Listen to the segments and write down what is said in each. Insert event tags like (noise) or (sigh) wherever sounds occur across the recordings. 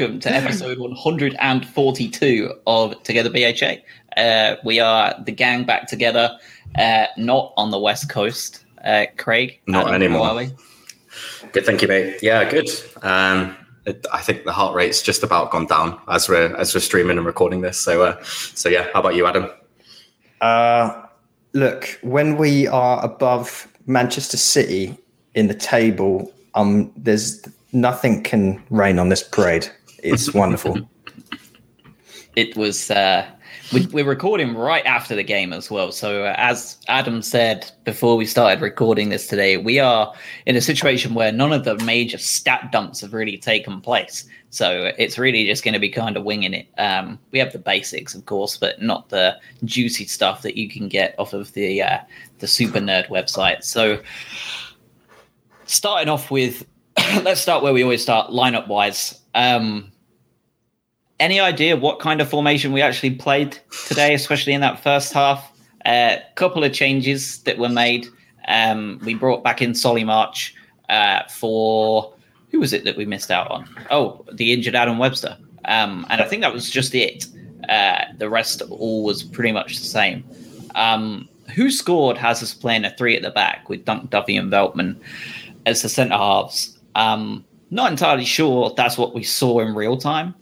welcome to episode 142 of Together BHA. Uh, we are the gang back together, uh, not on the West Coast. Uh, Craig, Not Adam, anymore. how are we? Good, thank you, mate. Yeah, good. Um, it, I think the heart rate's just about gone down as we're as we're streaming and recording this. So, uh, so yeah. How about you, Adam? Uh, look, when we are above Manchester City in the table, um, there's nothing can rain on this parade. It's wonderful. (laughs) It was. Uh, we, we're recording right after the game as well. So, uh, as Adam said before we started recording this today, we are in a situation where none of the major stat dumps have really taken place. So, it's really just going to be kind of winging it. Um, we have the basics, of course, but not the juicy stuff that you can get off of the uh, the Super Nerd website. So, starting off with, (coughs) let's start where we always start, lineup wise. Um, any idea what kind of formation we actually played today, especially in that first half? A couple of changes that were made. Um, we brought back in Solly March uh, for who was it that we missed out on? Oh, the injured Adam Webster. Um, and I think that was just it. Uh, the rest all was pretty much the same. Um, WhoScored has us playing a three at the back with Dunk, Duffy, and Veltman as the centre halves. Um, not entirely sure that's what we saw in real time.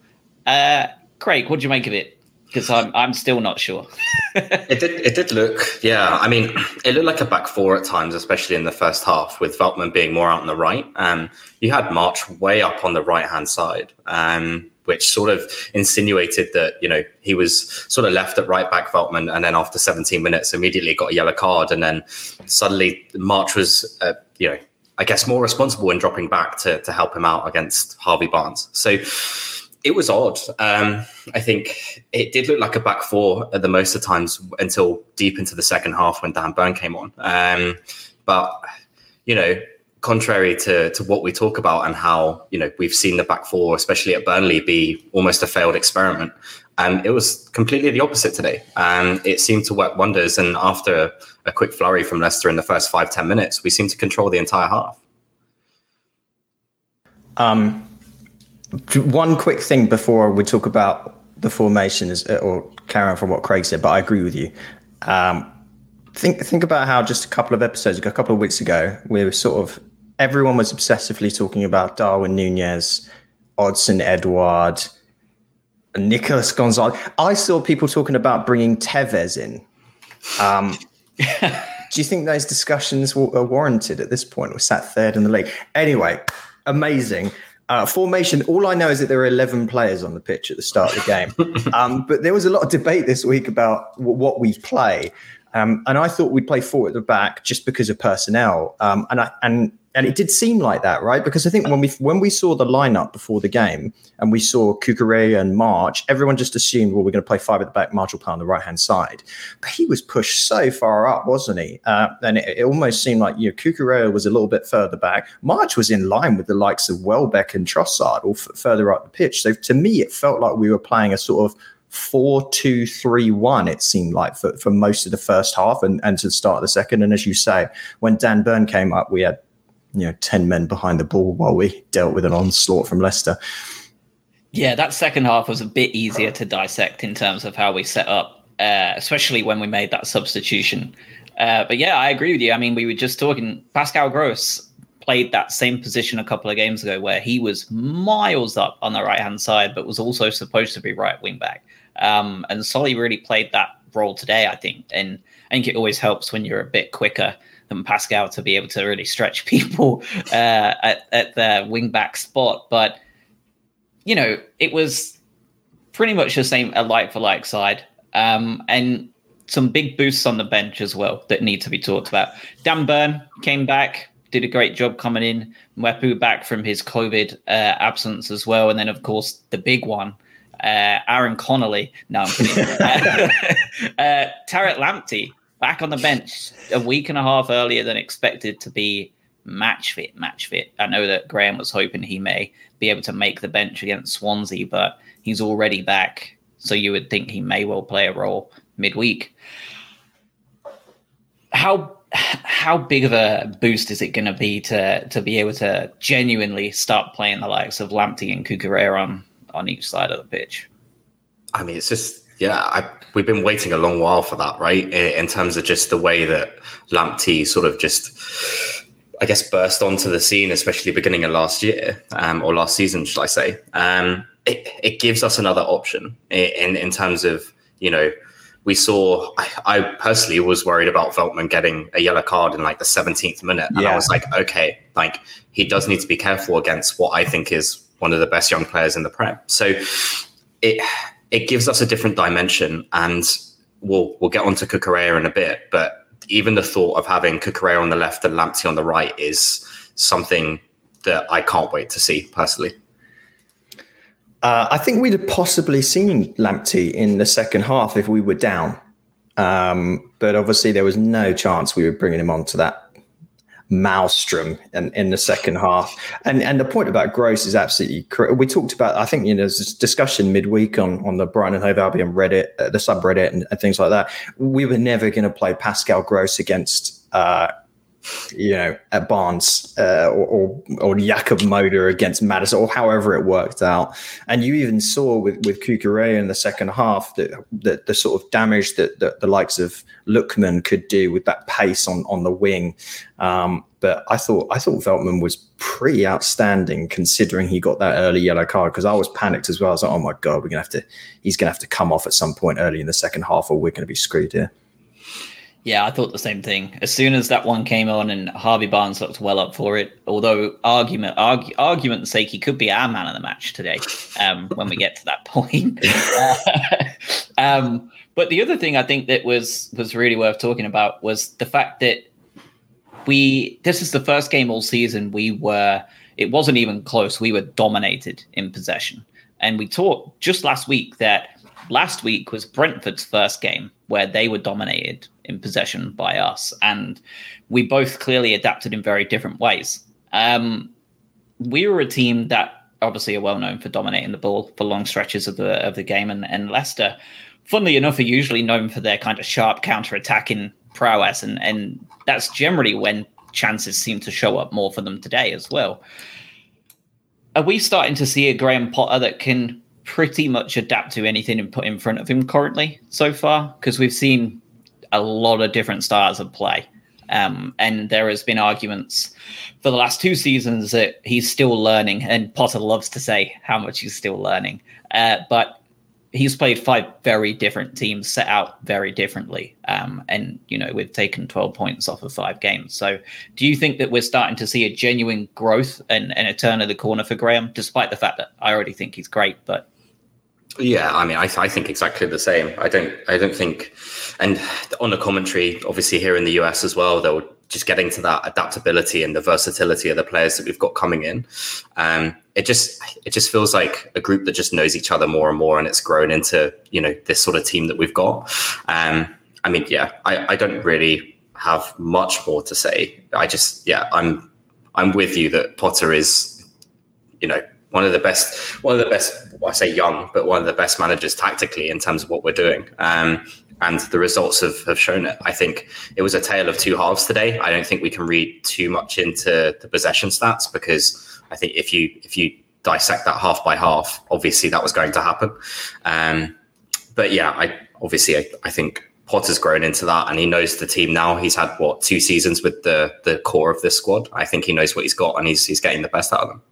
Uh, Craig, what do you make of it? Because I'm I'm still not sure. (laughs) It did. It did look. Yeah. I mean, it looked like a back four at times, especially in the first half, with Veltman being more out on the right. Um, you had March way up on the right hand side, um, which sort of insinuated that you know he was sort of left at right back Veltman, and then after 17 minutes, immediately got a yellow card, and then suddenly March was, uh, you know, I guess more responsible in dropping back to to help him out against Harvey Barnes. So it was odd. Um, I think it did look like a back four at the most of times until deep into the second half when Dan Burn came on. Um, but you know, contrary to to what we talk about and how you know we've seen the back four, especially at Burnley, be almost a failed experiment. Um, it was completely the opposite today. Um, it seemed to work wonders, and after a, quick flurry from Leicester in the first five ten minutes, we seemed to control the entire half. Um, one quick thing before we talk about the formation is, or carry on from what Craig said, but I agree with you. Um, think think about how just a couple of episodes ago, a couple of weeks ago, we were sort of everyone was obsessively talking about Darwin Nunez, Odsonne Edouard, Nicholas Gonzalez. I saw people talking about bringing Tevez in. Um, (laughs) do you think those discussions are warranted at this point? We're sat third in the league. Anyway, amazing. Uh, formation. All I know is that there are 11 players on the pitch at the start of the game. (laughs) um, but there was a lot of debate this week about w- what we play. Um, and I thought we'd play four at the back just because of personnel. Um, and I, and and it did seem like that, right? Because I think when we when we saw the lineup before the game and we saw Cucurella and March, everyone just assumed, well, we're going to play five at the back, March will play on the right hand side. But he was pushed so far up, wasn't he? Uh, and it, it almost seemed like you know Cucurella was a little bit further back. March was in line with the likes of Welbeck and Trossard, or f- further up the pitch. So to me, it felt like we were playing a sort of four two three one it seemed like for, for most of the first half and, and to the start of the second and as you say when Dan Burn came up we had you know 10 men behind the ball while we dealt with an onslaught from leicester Yeah, that second half was a bit easier to dissect in terms of how we set up, uh, especially when we made that substitution. Uh, but yeah, I agree with you. I mean, we were just talking. Pascal Gross played that same position a couple of games ago, where he was miles up on the right hand side, but was also supposed to be right wing back. Um, and Solly really played that role today, I think. And I think it always helps when you're a bit quicker than Pascal to be able to really stretch (laughs) people uh, at, at the wing back spot. But you know, it was pretty much the same, a like for like side, um, and some big boosts on the bench as well that need to be talked about. Dan Burn came back, did a great job coming in. Mwepu back from his COVID uh, absence as well, and then of course the big one, uh, Aaron Connolly. No, I'm kidding. (laughs) uh, (laughs) uh, Tariq Lamptey back on the bench a week and a half earlier than expected to be match fit, match fit. I know that Graham was hoping he may be able to make the bench against Swansea, but he's already back. So you would think he may well play a role midweek. How how big of a boost is it going to be to to be able to genuinely start playing the likes of Lamptey and Cucurella on on each side of the pitch. I mean, it's just yeah, I, we've been waiting a long while for that, right? In, in terms of just the way that Lamptey sort of just, I guess, burst onto the scene, especially beginning of last year um, or last season, should I say? Um, it, it gives us another option in in terms of you know we saw I, I, personally was worried about Veltman getting a yellow card in like the 17th minute. And yeah. I was like, okay, like he does need to be careful against what I think is one of the best young players in the Prem. So it it gives us a different dimension and we'll we'll get onto Cucurella in a bit, but even the thought of having Cucurella on the left and Lamptey on the right is something that I can't wait to see personally. Uh, I think we'd have possibly seen Lamptey in the second half if we were down. Um, but obviously, there was no chance we were bringing him on to that maelstrom in, in the second half. And and the point about Gross is absolutely correct. We talked about, I think, you know, there's this discussion midweek on, on the Brighton and Hove Albion Reddit, uh, the subreddit, and, and, things like that. We were never going to play Pascal Gross against uh, you know, at Barnes uh, or, or, or Jakub Moder against Maddison or however it worked out. And you even saw with with Cucurella in the second half that, that the sort of damage that, that the likes of Lookman could do with that pace on on the wing. Um, but I thought I thought Veltman was pretty outstanding considering he got that early yellow card because I was panicked as well. I was like, oh my god, we're gonna have to he's gonna have to come off at some point early in the second half, or we're gonna be screwed here. Yeah, I thought the same thing. As soon as that one came on and Harvey Barnes looked well up for it, although argument argue, argument's sake, he could be our man of the match today um, when we get to that (laughs) point. (laughs) um, but the other thing I think that was was really worth talking about was the fact that we this is the first game all season we were it wasn't even close. We were dominated in possession, and we talked just last week that last week was Brentford's first game where they were dominated in possession by us, and we both clearly adapted in very different ways. Um, we were a team that obviously are well known for dominating the ball for long stretches of the of the game, and, and Leicester, funnily enough, are usually known for their kind of sharp counter attacking prowess, and and that's generally when chances seem to show up more for them today as well. Are we starting to see a Graham Potter that can pretty much adapt to anything and put in front of him currently so far? Because we've seen a lot of different styles of play. Um, and there has been arguments for the last two seasons that he's still learning, and Potter loves to say how much he's still learning. Uh, but he's played five very different teams, set out very differently, um, and you know we've taken twelve points off of five games. So, do you think that we're starting to see a genuine growth and, and a turn of the corner for Graham, despite the fact that I already think he's great, but yeah, I mean, I, I think exactly the same. I don't, I don't think, and on the commentary, obviously here in the US as well, they'll just getting to that adaptability and the versatility of the players that we've got coming in. Um, it just, it just feels like a group that just knows each other more and more, and it's grown into you know this sort of team that we've got. Um, I mean, yeah, I, I don't really have much more to say. I just, yeah, I'm, I'm with you that Potter is, you know, one of the best, one of the best. I say young, but one of the best managers tactically in terms of what we're doing. Um, and the results have, have shown it. I think it was a tale of two halves today. I don't think we can read too much into the possession stats because I think if you if you dissect that half by half, obviously that was going to happen. Um, but yeah, I obviously I, I think Potter's grown into that and he knows the team now. He's had what two seasons with the the core of this squad. I think he knows what he's got and he's he's getting the best out of them.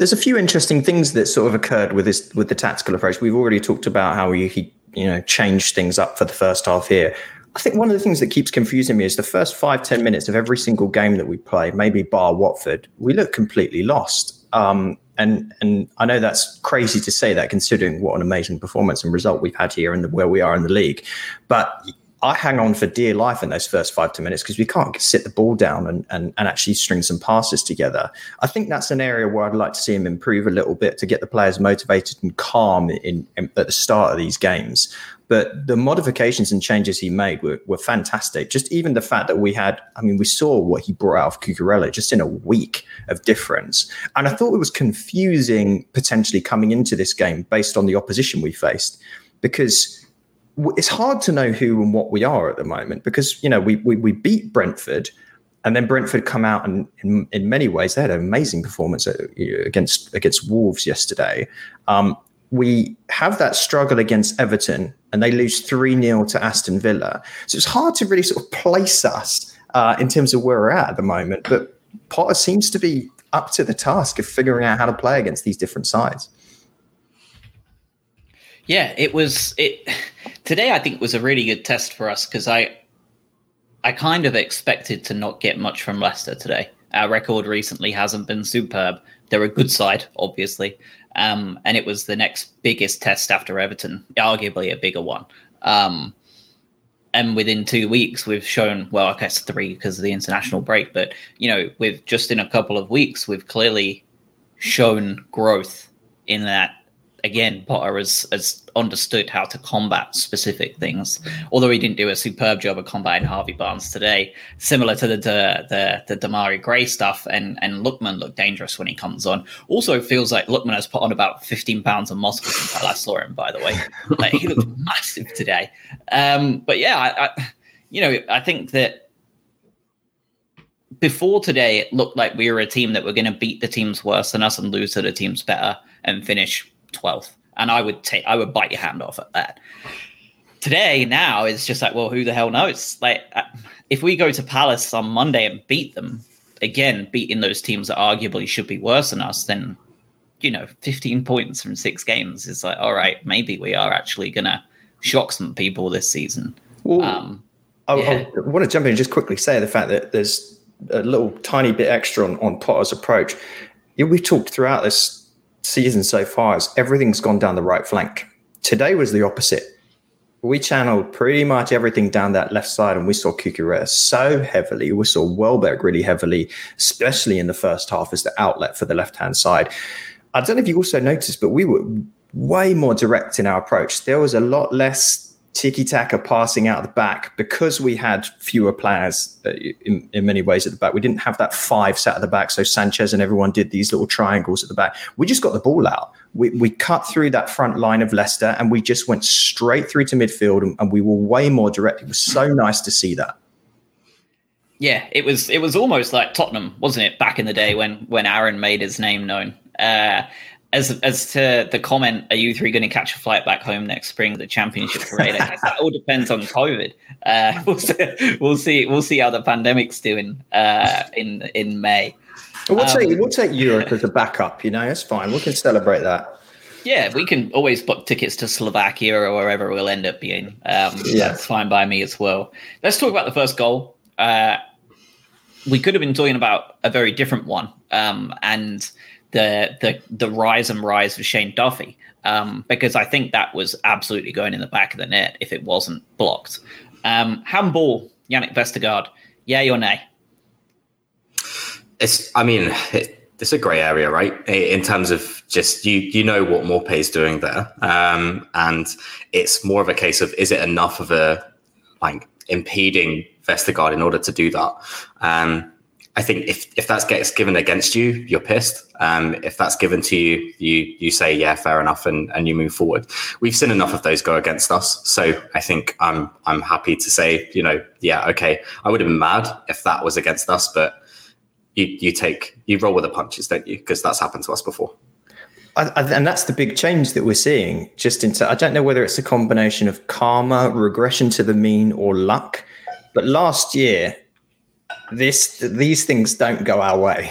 There's a few interesting things that sort of occurred with this with the tactical approach. We've already talked about how he, he you know changed things up for the first half here. I think one of the things that keeps confusing me is the first five ten minutes of every single game that we play, maybe bar Watford, we look completely lost. Um, and and I know that's crazy to say that considering what an amazing performance and result we've had here and where we are in the league. But I hang on for dear life in those first five to minutes because we can't sit the ball down and, and, and actually string some passes together. I think that's an area where I'd like to see him improve a little bit to get the players motivated and calm in, in at the start of these games. But the modifications and changes he made were, were fantastic. Just even the fact that we had, I mean, we saw what he brought out of Cucurella just in a week of difference. And I thought it was confusing potentially coming into this game based on the opposition we faced because it's hard to know who and what we are at the moment because you know we we, we beat Brentford and then Brentford come out and in, in many ways they had an amazing performance against against Wolves yesterday. Um, we have that struggle against Everton and they lose 3 0 to Aston Villa. So it's hard to really sort of place us uh, in terms of where we're at at the moment. But Potter seems to be up to the task of figuring out how to play against these different sides. Yeah, it was it today I think was a really good test for us because I I kind of expected to not get much from Leicester today. Our record recently hasn't been superb. They're a good side, obviously. Um, and it was the next biggest test after Everton, arguably a bigger one. Um, and within two weeks, we've shown, well, I guess three because of the international break, but, you know, with just in a couple of weeks, we've clearly shown growth in that again, Potter has, has understood how to combat specific things. Although he didn't do a superb job of combating Harvey Barnes today, similar to the the the, the Demarai Gray stuff, and and Lookman looked dangerous when he comes on. Also, it feels like Lookman has put on about 15 pounds of muscle since I last saw him. By the way, (laughs) like, he looked massive today. Um, but yeah, I, I, you know, I think that before today, it looked like we were a team that were going to beat the teams worse than us and lose to the teams better and finish 12th. And I would take, I would bite your hand off at that. Today, now, it's just like, well, who the hell knows? Like, uh, if we go to Palace on Monday and beat them, again, beating those teams that arguably should be worse than us, then, you know, 15 points from six games is like, all right, maybe we are actually going to shock some people this season. Well, um, I, yeah. I, want to jump in and just quickly say the fact that there's a little tiny bit extra on, on Potter's approach. Yeah, We've talked throughout this season so far is everything's gone down the right flank. Today was the opposite. We channeled pretty much everything down that left side, and we saw Cucurella so heavily. We saw Welbeck really heavily, especially in the first half as the outlet for the left hand side. I don't know if you also noticed, but we were way more direct in our approach. There was a lot less tiki taka passing out the back because we had fewer players uh, in, in many ways at the back. We didn't have that five sat at the back. So Sanchez and everyone did these little triangles at the back. We just got the ball out. We, we cut through that front line of Leicester and we just went straight through to midfield and, and we were way more direct. It was so nice to see that. Yeah, it was it was almost like Tottenham, wasn't it, back in the day when when Aaron made his name known. Uh, as as to the comment, are you three going to catch a flight back home next spring? The championship parade. That all depends on COVID. Uh, (laughs) we'll, see, we'll see. We'll see how the pandemic's doing uh, in in May. We'll um, take we'll take Europe as a backup. You know, it's fine. We can celebrate that. Yeah, we can always book tickets to Slovakia or wherever we'll end up being. Um, yeah, that's fine by me as well. Let's talk about the first goal. Uh, we could have been talking about a very different one, um, and the the the rise and rise of Shane Duffy um, because I think that was absolutely going in the back of the net if it wasn't blocked. Um, handball, Jannik Vestergaard, yay or nay? It's, I mean, it, it's a grey area, right? In terms of just you, you know what Maupay is doing there, um, and it's more of a case of is it enough of a like impeding Vestergaard in order to do that? Um, I think if, if that gets given against you, you're pissed. Um, if that's given to you, you you say yeah, fair enough, and, and you move forward. We've seen enough of those go against us, so I think I'm I'm happy to say you know yeah okay. I would have been mad if that was against us, but you you take you roll with the punches, don't you? Because that's happened to us before. I, and that's the big change that we're seeing. Just into I don't know whether it's a combination of karma, regression to the mean, or luck. But last year, this these things don't go our way,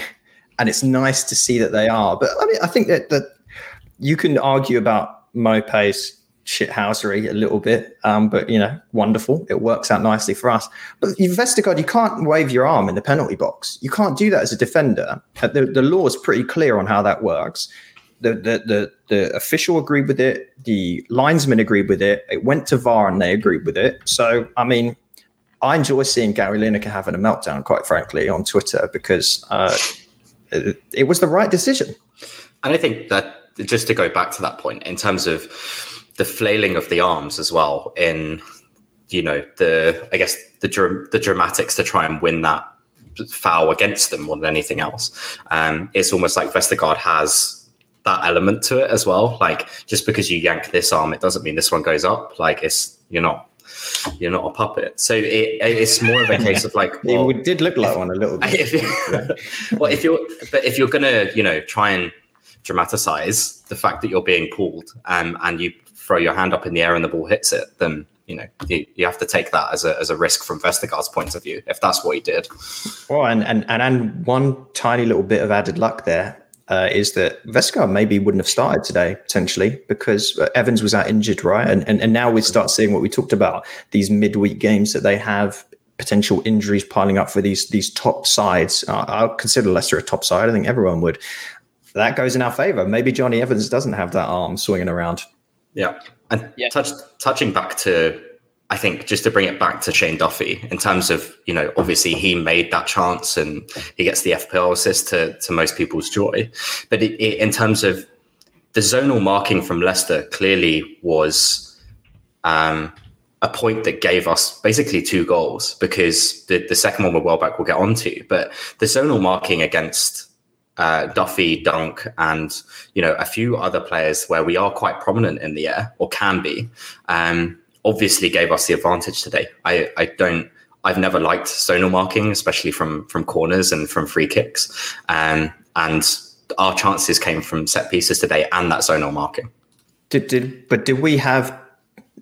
and it's nice to see that they are. But I mean, I think that that you can argue about Maupay's shithousery a little bit, um, but you know, wonderful. It works out nicely for us. But you, Vestergaard, you can't wave your arm in the penalty box. You can't do that as a defender. Uh, the, the law is pretty clear on how that works. The, the, the the official agreed with it. The linesman agreed with it. It went to VAR and they agreed with it. So I mean, I enjoy seeing Gary Lineker having a meltdown, quite frankly, on Twitter because uh, it, it, was the right decision. And I think that just to go back to that point, in terms of the flailing of the arms as well, in you know the I guess the the dramatics to try and win that foul against them more than anything else, um, it's almost like Vestergaard has that element to it as well. Like just because you yank this arm, it doesn't mean this one goes up. Like it's you're not you're not a puppet. So it, it's more of a case of like, (laughs) well, it did look like one a little bit. (laughs) If well, if you're, but if you're gonna, you know, try and dramatize the fact that you're being pulled um, and you throw your hand up in the air and the ball hits it, then you know you, you have to take that as a, as a risk from Vestergaard's point of view if that's what he did. Well, and and and, and one tiny little bit of added luck there uh, is that Vestergaard maybe wouldn't have started today potentially because uh, Evans was out injured, right? And, and and now we start seeing what we talked about these midweek games that they have potential injuries piling up for these these top sides. Uh, I'll consider Leicester a top side. I think everyone would. That goes in our favour. Maybe Jonny Evans doesn't have that arm swinging around. Yeah, and yeah. Touch, touching back to I think just to bring it back to Shane Duffy in terms of, you know, obviously he made that chance and he gets the FPL assist to, to most people's joy. But it, it, in terms of the zonal marking from Leicester clearly was um, a point that gave us basically two goals because the, the second one with Welbeck we'll get onto. But the zonal marking against uh, Duffy, Dunk, and you know a few other players where we are quite prominent in the air or can be. Um, obviously gave us the advantage today. I, I don't I've never liked zonal marking, especially from from corners and from free kicks. Um, and our chances came from set pieces today and that zonal marking. Did, did but did we have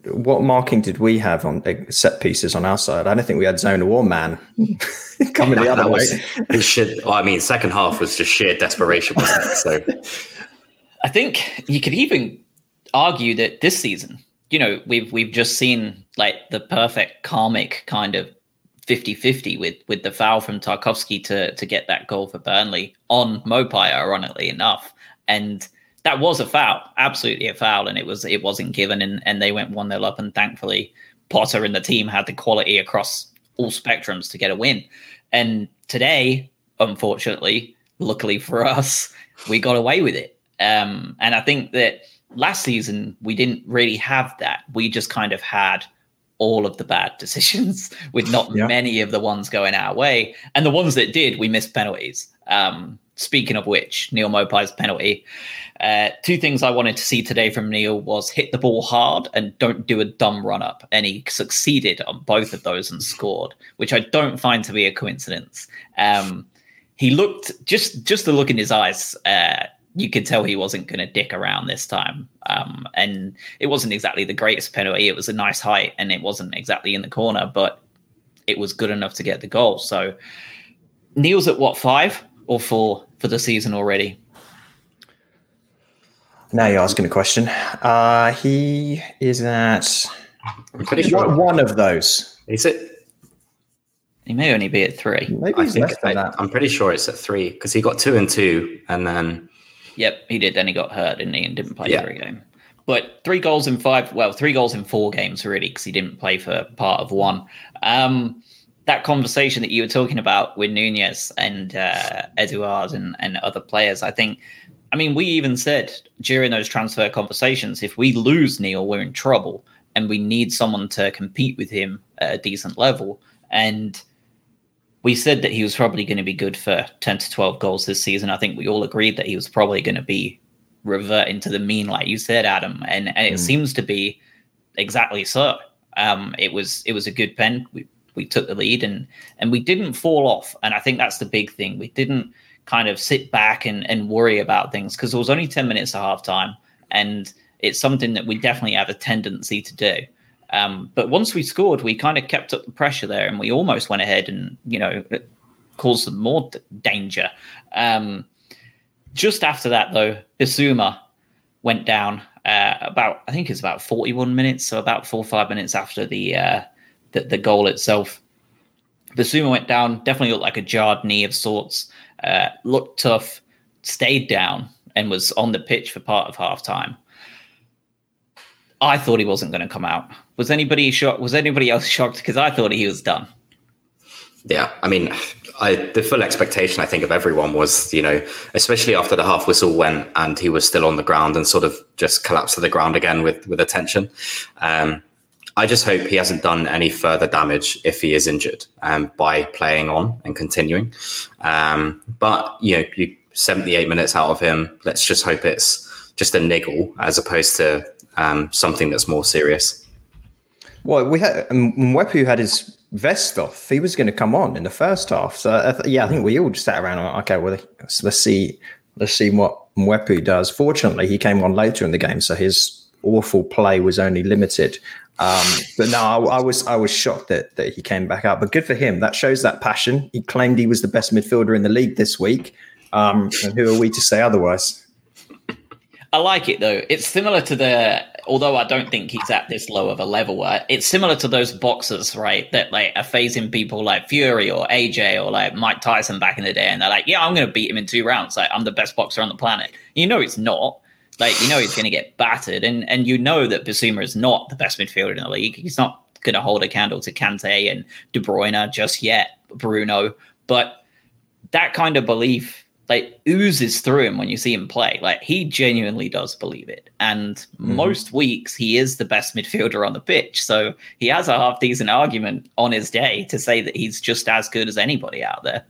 what marking did we have on uh, set pieces on our side? I don't think we had zonal or man (laughs) coming the other way. it should. Well, I mean, second half was just sheer desperation, wasn't it? So, (laughs) I think you could even argue that this season you know, we've we've just seen like the perfect karmic kind of 50-50 with with the foul from Tarkowski to to get that goal for Burnley on Maupay, ironically enough. And that was a foul, absolutely a foul, and it was it wasn't given and, and they went 1-0 up and thankfully Potter and the team had the quality across all spectrums to get a win. And today, unfortunately, luckily for us, we got away with it. Um, and I think that last season we didn't really have that. We just kind of had all of the bad (laughs) decisions with not yeah. many of the ones going our way. And the ones that did, we missed penalties. Um, speaking of which, Neal Maupay's penalty. Uh, two things I wanted to see today from Neal was hit the ball hard and don't do a dumb run up. And he succeeded on both of those and scored, which I don't find to be a coincidence. Um, he looked just just the look in his eyes uh, you could tell he wasn't going to dick around this time. Um, and it wasn't exactly the greatest penalty. It was a nice height and it wasn't exactly in the corner, but it was good enough to get the goal. So Neal's at what, five or four for the season already? Now you're asking a question. Uh, he is at I'm pretty sure. one of those. Is it? He may only be at three. Maybe he's less than I, that. I'm pretty sure it's at three because he got two and two, and then Yep, he did. Then he got hurt, didn't he, and didn't play yeah. for a game. But three goals in five, well, three goals in four games, really, because he didn't play for part of one. Um, that conversation that you were talking about with Nunez and uh, Edouard and, and other players, I think, I mean, we even said during those transfer conversations, if we lose Neal, we're in trouble and we need someone to compete with him at a decent level. And we said that he was probably going to be good for 10 to 12 goals this season. I think we all agreed that he was probably going to be reverting to the mean, like you said, Adam. And, and it mm. seems to be exactly so. Um, it was it was a good pen. We we took the lead and and we didn't fall off. And I think that's the big thing. We didn't kind of sit back and, and worry about things because it was only 10 minutes of half time. And it's something that we definitely have a tendency to do. Um, but once we scored, we kind of kept up the pressure there, and we almost went ahead and you know caused some more d- danger. Um, just after that, though, Bissouma went down uh, about I think it's about 41 minutes, so about four or five minutes after the uh, the, the, goal itself. Bissouma went down, definitely looked like a jarred knee of sorts. Uh, looked tough, stayed down, and was on the pitch for part of half time. I thought he wasn't going to come out. Was anybody shocked? Was anybody else (laughs) shocked? Because I thought he was done. Yeah, I mean, I, the full expectation I think of everyone was, you know, especially after the half whistle went and he was still on the ground and sort of just collapsed to the ground again with with attention. Um, I just hope he hasn't done any further damage if he is injured um, by playing on and continuing. Um, but you know, you 78 minutes out of him. Let's just hope it's just a niggle as opposed to um, something that's more serious. Well, we had Mwepu had his vest off. He was going to come on in the first half. So yeah, I think we all just sat around. Like, okay, well, let's see, let's see what Mwepu does. Fortunately, he came on later in the game, so his awful play was only limited. Um, but no, I, I, was I was shocked that that he came back out. But good for him. That shows that passion. He claimed he was the best midfielder in the league this week. Um, and who are we to say otherwise? I like it though. It's similar to the, although I don't think he's at this low of a level. It's similar to those boxers, right? That like are facing people like Fury or AJ or like Mike Tyson back in the day, and they're like, "Yeah, I'm going to beat him in two rounds. Like I'm the best boxer on the planet." You know, it's not. Like you know, he's going to get battered, and and you know that Bissouma is not the best midfielder in the league. He's not going to hold a candle to Kante and De Bruyne just yet, Bruno. But that kind of belief like oozes through him when you see him play. Like he genuinely does believe it. And mm-hmm. most weeks he is the best (laughs) midfielder on the pitch. So he has a half decent argument on his day to say that he's just as good as anybody out there.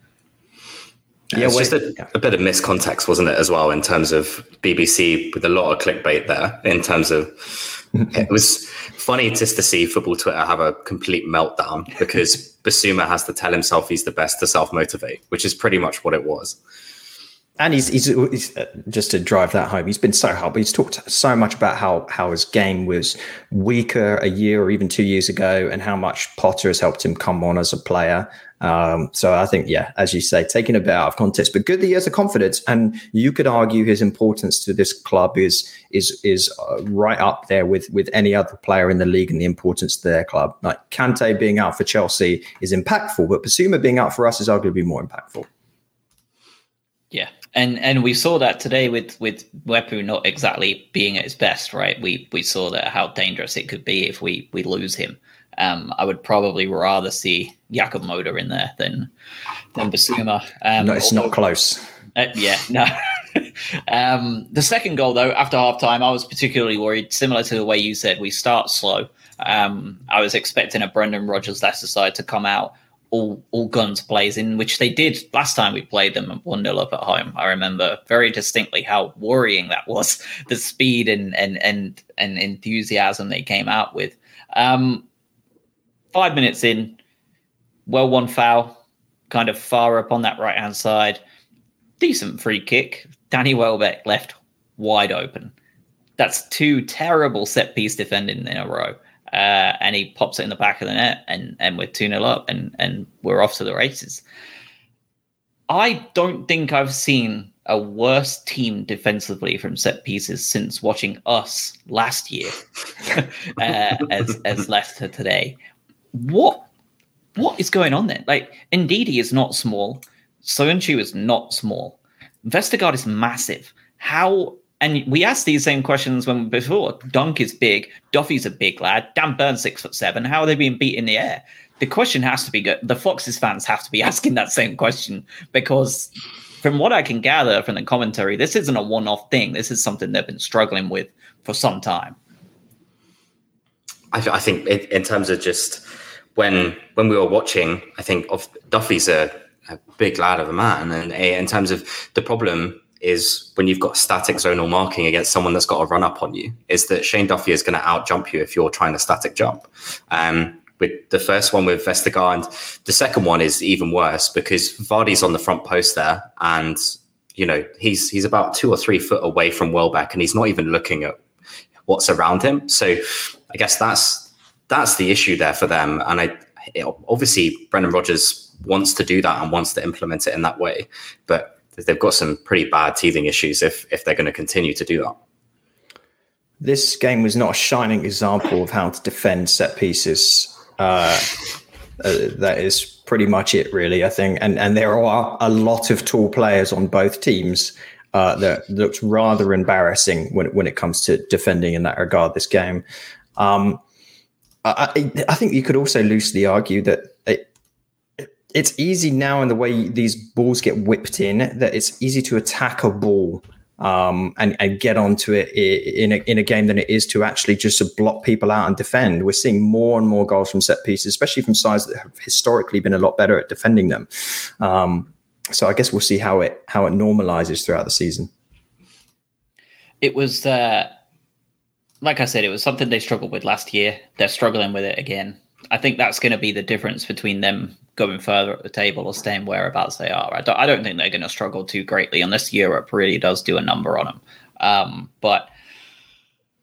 Yeah, it's just a, a, bit of miscontext, wasn't it, as well, in terms of BBC with a lot of clickbait there. In terms of (laughs) it was funny just to see football Twitter have a complete meltdown because (laughs) Bissouma has to tell himself he's the best to self motivate, which is pretty much what it was and he's, he's, he's uh, just to drive that home. He's been so helpful. He's talked so much about how how his game was weaker a year or even two years ago, and how much Potter has helped him come on as a player. Um, so I think, yeah, as you say, taking a bit out of context, but good that he has the confidence. And you could argue his importance to this club is is is uh, right up there with with any other player in the league and the importance to their club. Like Kante being out for Chelsea is impactful, but Bissouma being out for us is arguably more impactful. Yeah, and and we saw that today with with Mwepu not exactly being at his best, right? We we saw that how dangerous it could be if we we lose him. Um, I would probably rather see Jakub Moder in there than than Bissouma. Um, no, it's although, not close. Uh, yeah, no. (laughs) um, the second goal, though, after half time, I was particularly worried. Similar to the way you said, we start slow. Um, I was expecting a Brendan Rodgers Leicester side to come out all all guns blazing, in which they did last time we played them at one 0 up at home. I remember very distinctly how worrying that was, the speed and and and and enthusiasm they came out with. Um, five minutes in, well one foul, kind of far up on that right hand side. Decent free kick. Danny Welbeck left wide open. That's two terrible set piece defending in a row uh, and he pops it in the back of the net, and and we're two 0 up, and and we're off to the races. I don't think I've seen a worse team defensively from set pieces since watching us last year (laughs) uh, as as Leicester today. What what is going on there? Like, Ndidi is not small. Soyuncu is not small. Vestergaard is massive. How and we asked these same questions when before. Dunk is big. Duffy's a big lad. Dan Burn's six foot seven. How are they being beat in the air? The question has to be good. The Foxes fans have to be (laughs) asking that same question because, from what I can gather from the commentary, this isn't a one-off thing. This is something they've been struggling with for some time. I, I think it, in terms of just when when we were watching, I think of Duffy's a, a big lad of a man, and eh, in terms of the problem is when you've got static zonal marking against someone that's got a run up on you, is that Shane Duffy is going to out jump you if you're trying to static jump. Um, with the first one with Vestergaard, the second one is even worse because Vardy's on the front post there, and you know he's he's about two or three foot away from Welbeck, and he's not even looking at what's around him. So I guess that's that's the issue there for them, and I it, obviously Brendan Rodgers wants to do that and wants to implement it in that way, but they've got some pretty bad teething issues if if they're going to continue to do that. This game was not a shining example of how to defend set pieces. Uh, uh, that is pretty much it, really. I think, and and there are a lot of tall players on both teams. Uh, that looks rather embarrassing when when it comes to defending in that regard. This game, um, I, I think you could also loosely argue that it's easy now in the way these balls get whipped in that it's easy to attack a ball um, and, and get onto it in a, in a game than it is to actually just to block people out and defend. We're seeing more and more goals from set pieces, especially from sides that have historically been a lot better at defending them. Um, so I guess we'll see how it how it normalizes throughout the season. It was uh, like I said, it was something they struggled with last year. They're struggling with it again. I think that's going to be the difference between them going further up the table or staying whereabouts they are. I don't, I don't think they're going to struggle too greatly unless Europe really does do a number on them. Um, but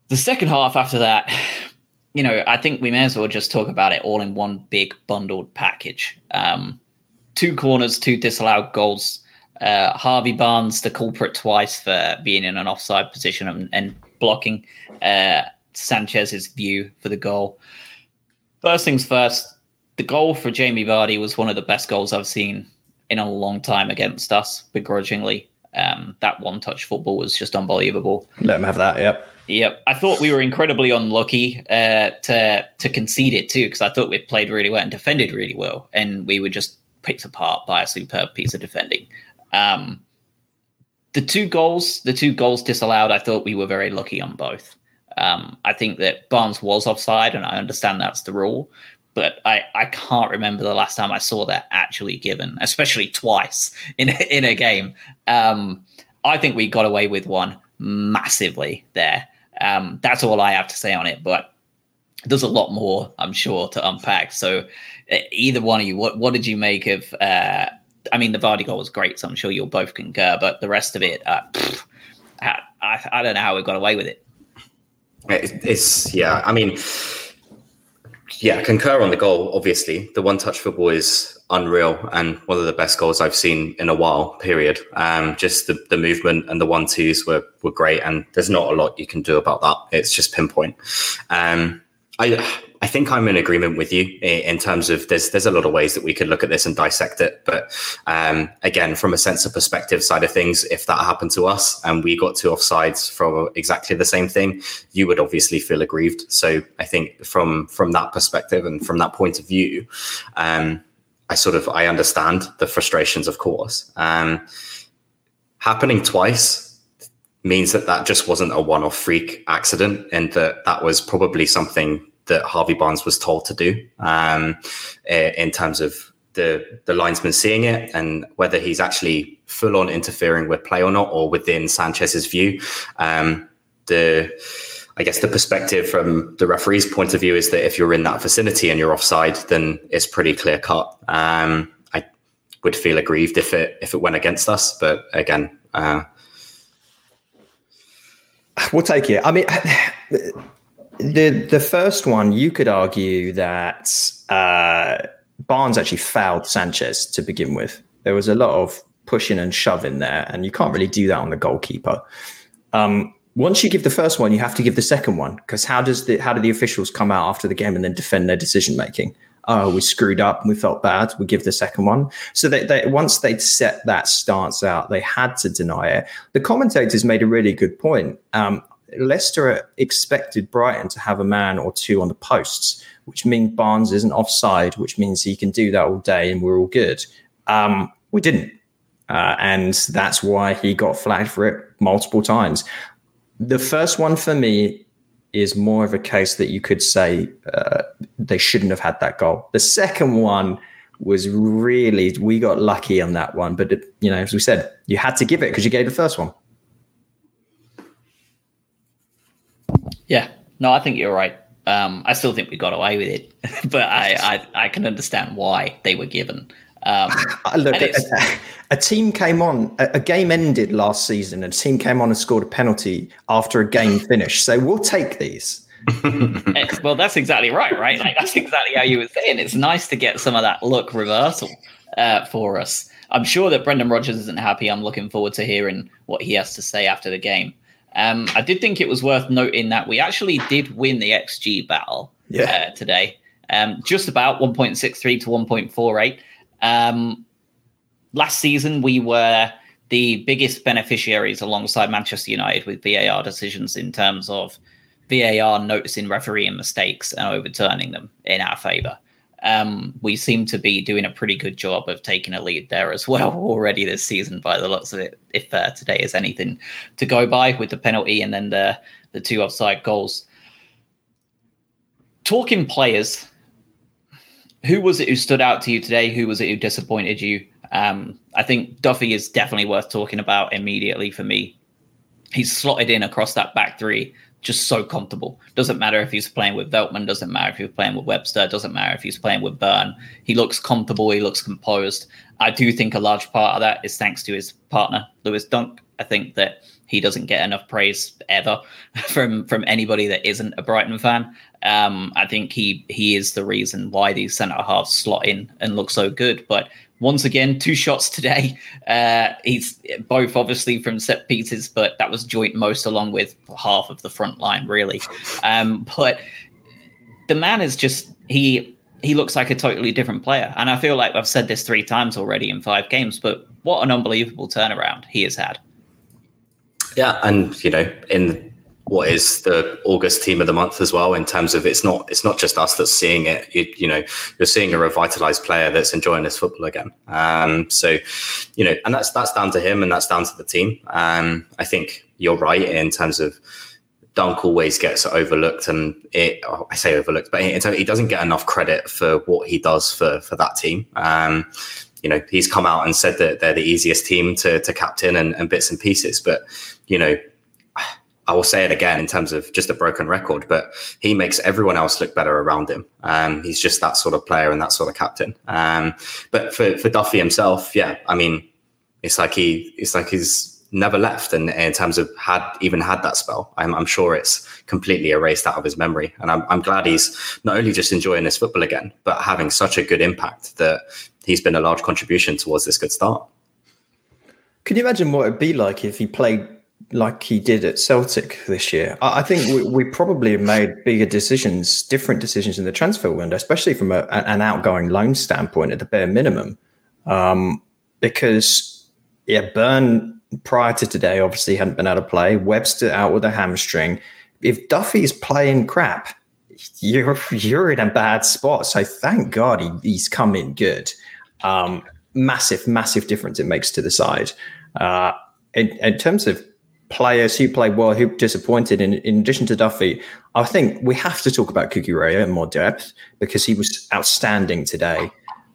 the second half after that, you know, I think we may as well just talk about it all in one big bundled package. Um, two corners, two disallowed goals. Uh, Harvey Barnes, the culprit twice for being in an offside position and, and blocking uh, Sanchez's view for the goal. First things first, the goal for Jamie Vardy was one of the best goals I've seen in a long time against us, begrudgingly. Um, that one touch football was just unbelievable. Let him have that, yep. Yep, I thought we were incredibly unlucky uh, to to concede it too because I thought we played really well and defended really well, and we were just picked apart by a superb piece of defending. Um, the two goals, the two goals disallowed, I thought we were very lucky on both. Um, I think that Barnes was offside, and I understand that's the rule, but I, I can't remember the last time I saw that actually given, especially twice in (laughs) in a game. Um, I think we got away with one massively there. Um, that's all I have to say on it, but there's a lot more, I'm sure, to unpack. So, either one of you, what what did you make of? Uh, I mean, the Vardy goal was great, so I'm sure you'll both concur. But the rest of it, uh, pff, I, I don't know how we got away with it. It's yeah. I mean, yeah, concur on the goal. Obviously, the one-touch football is unreal and one of the best goals I've seen in a while. Period. Um, just the, the movement and the one-twos were were great, and there's not a lot you can do about that. It's just pinpoint. Um, I I think I'm in agreement with you in terms of there's there's a lot of ways that we could look at this and dissect it. But um, again, from a sense of perspective side of things, if that happened to us and we got two offsides for exactly the same thing, you would obviously feel aggrieved. So I think from from that perspective and from that point of view, um, I sort of I understand the frustrations, of course. Um, happening twice means that that just wasn't a one-off freak accident, and that that was probably something that Harvey Barnes was told to do um, in terms of the the linesman seeing it and whether he's actually full on interfering with play or not, or within Sanchez's view. Um, the I guess the perspective from the referee's point of view is that if you're in that vicinity and you're offside, then it's pretty clear cut. Um, I would feel aggrieved if it if it went against us, but again, uh, we'll take it. I mean. The the first one, you could argue that uh, Barnes actually fouled Sanchez to begin with. There was a lot of pushing and shoving there, and you can't really do that on the goalkeeper. Um, once you give the first one, you have to give the second one because how does the how do the officials come out after the game and then defend their decision making? Oh, we screwed up and we felt bad. We give the second one. So they, they once they'd set that stance out, they had to deny it. The commentators made a really good point. Um, Leicester expected Brighton to have a man or two on the posts, which means Barnes isn't offside, which means he can do that all day and we're all good. Um, we didn't. Uh, and that's why he got flagged for it multiple times. The first one for me is more of a case that you could say uh, they shouldn't have had that goal. The second one was really, we got lucky on that one. But, it, you know, as we said, you had to give it because you gave the first one. Yeah, no, I think you're right. Um, I still think we got away with it, (laughs) but I, I, I can understand why they were given. Um, (laughs) Look, a, a, team came on, a, a, game ended last season, and a team came on and scored a penalty after a game (laughs) finished. So we'll take these. Eh, well, that's exactly right, right? Like, that's exactly how you were saying. It's nice to get some of that look reversal uh, for us. I'm sure that Brendan Rodgers isn't happy. I'm looking forward to hearing what he has to say after the game. Um, I did think it was worth noting that we actually did win the XG battle yeah. uh, today, um, just about 1.63 to 1.48. Um, last season, we were the biggest beneficiaries alongside Manchester United with VAR decisions in terms of VAR noticing refereeing mistakes and overturning them in our favour um, we seem to be doing a pretty good job of taking a lead there as well (laughs) already this season by the looks of it. If uh, today is anything to go by with the penalty and then the the two offside goals. Talking players, who was it who stood out to you today? Who was it who disappointed you? Um, I think Duffy is definitely worth talking about immediately for me. He's slotted in across that back three just so comfortable. Doesn't matter if he's playing with Veltman, doesn't matter if he's playing with Webster, doesn't matter if he's playing with Burn. He looks comfortable, he looks composed. I do think a large part of that is thanks to his partner, Lewis Dunk. I think that he doesn't get enough praise ever (laughs) from from anybody that isn't a Brighton fan. Um, I think he he is the reason why these centre halves slot in and look so good. But once again, two shots today. Uh, he's both obviously from set pieces, but that was joint most along with half of the front line, really. Um, but the man is just he he looks like a totally different player, and I feel like I've said this three times already in five games. But what an unbelievable turnaround he has had. Yeah, and you know, in what is the August team of the month as well in terms of it's not it's not just us that's seeing it. You, you know, you're seeing a revitalized player that's enjoying this football again. Um, so, you know, and that's that's down to him and that's down to the team. Um, I think you're right in terms of Dunk always gets overlooked, and it oh, I say overlooked, but he doesn't get enough credit for what he does for for that team. Um, you know, he's come out and said that they're the easiest team to to captain and, and bits and pieces, but you know I will say it again in terms of just a broken record, but he makes everyone else look better around him. Um, he's just that sort of player and that sort of captain. Um, but for, for Duffy himself, yeah, I mean, it's like he, it's like he's never left. And in terms of had even had that spell, I'm, I'm sure it's completely erased out of his memory. And I'm, I'm glad he's not only just enjoying this football again, but having such a good impact that he's been a large contribution towards this good start. Can you imagine what it'd be like if he played like he did at Celtic this year. I, think we, we, probably made bigger decisions, different decisions in the transfer window, especially from a, an outgoing loan standpoint at the bare minimum. Um, because, yeah, Burn prior to today obviously hadn't been able to play. Webster out with a hamstring. If Duffy's playing crap, you're you're in a bad spot. So thank God he, he's come in good. Um, massive, massive difference it makes to the side. Uh, in, in terms of players who played well, who disappointed. In, in addition to Duffy, I think we have to talk about Cucurella in more depth because he was outstanding today.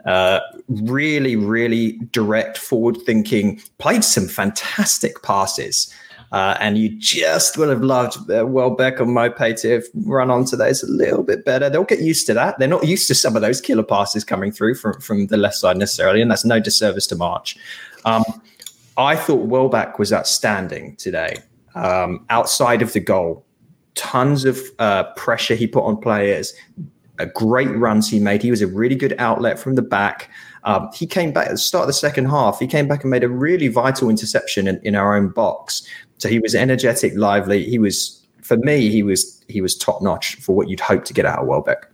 Uh, really, really direct, forward thinking, played some fantastic passes. Uh, and you just would have loved uh, Welbeck and Maupay to have run onto those a little bit better. They'll get used to that. They're not used to some of those killer passes coming through from, from the left side necessarily, and that's no disservice to March. Um, I thought Welbeck was outstanding today. Um, outside of the goal, tons of uh, pressure he put on players, a great runs he made. He was a really good outlet from the back. Um, he came back at the start of the second half. He came back and made a really vital interception in, in our own box. So he was energetic, lively. He was, for me, he was he was top notch for what you'd hope to get out of Welbeck.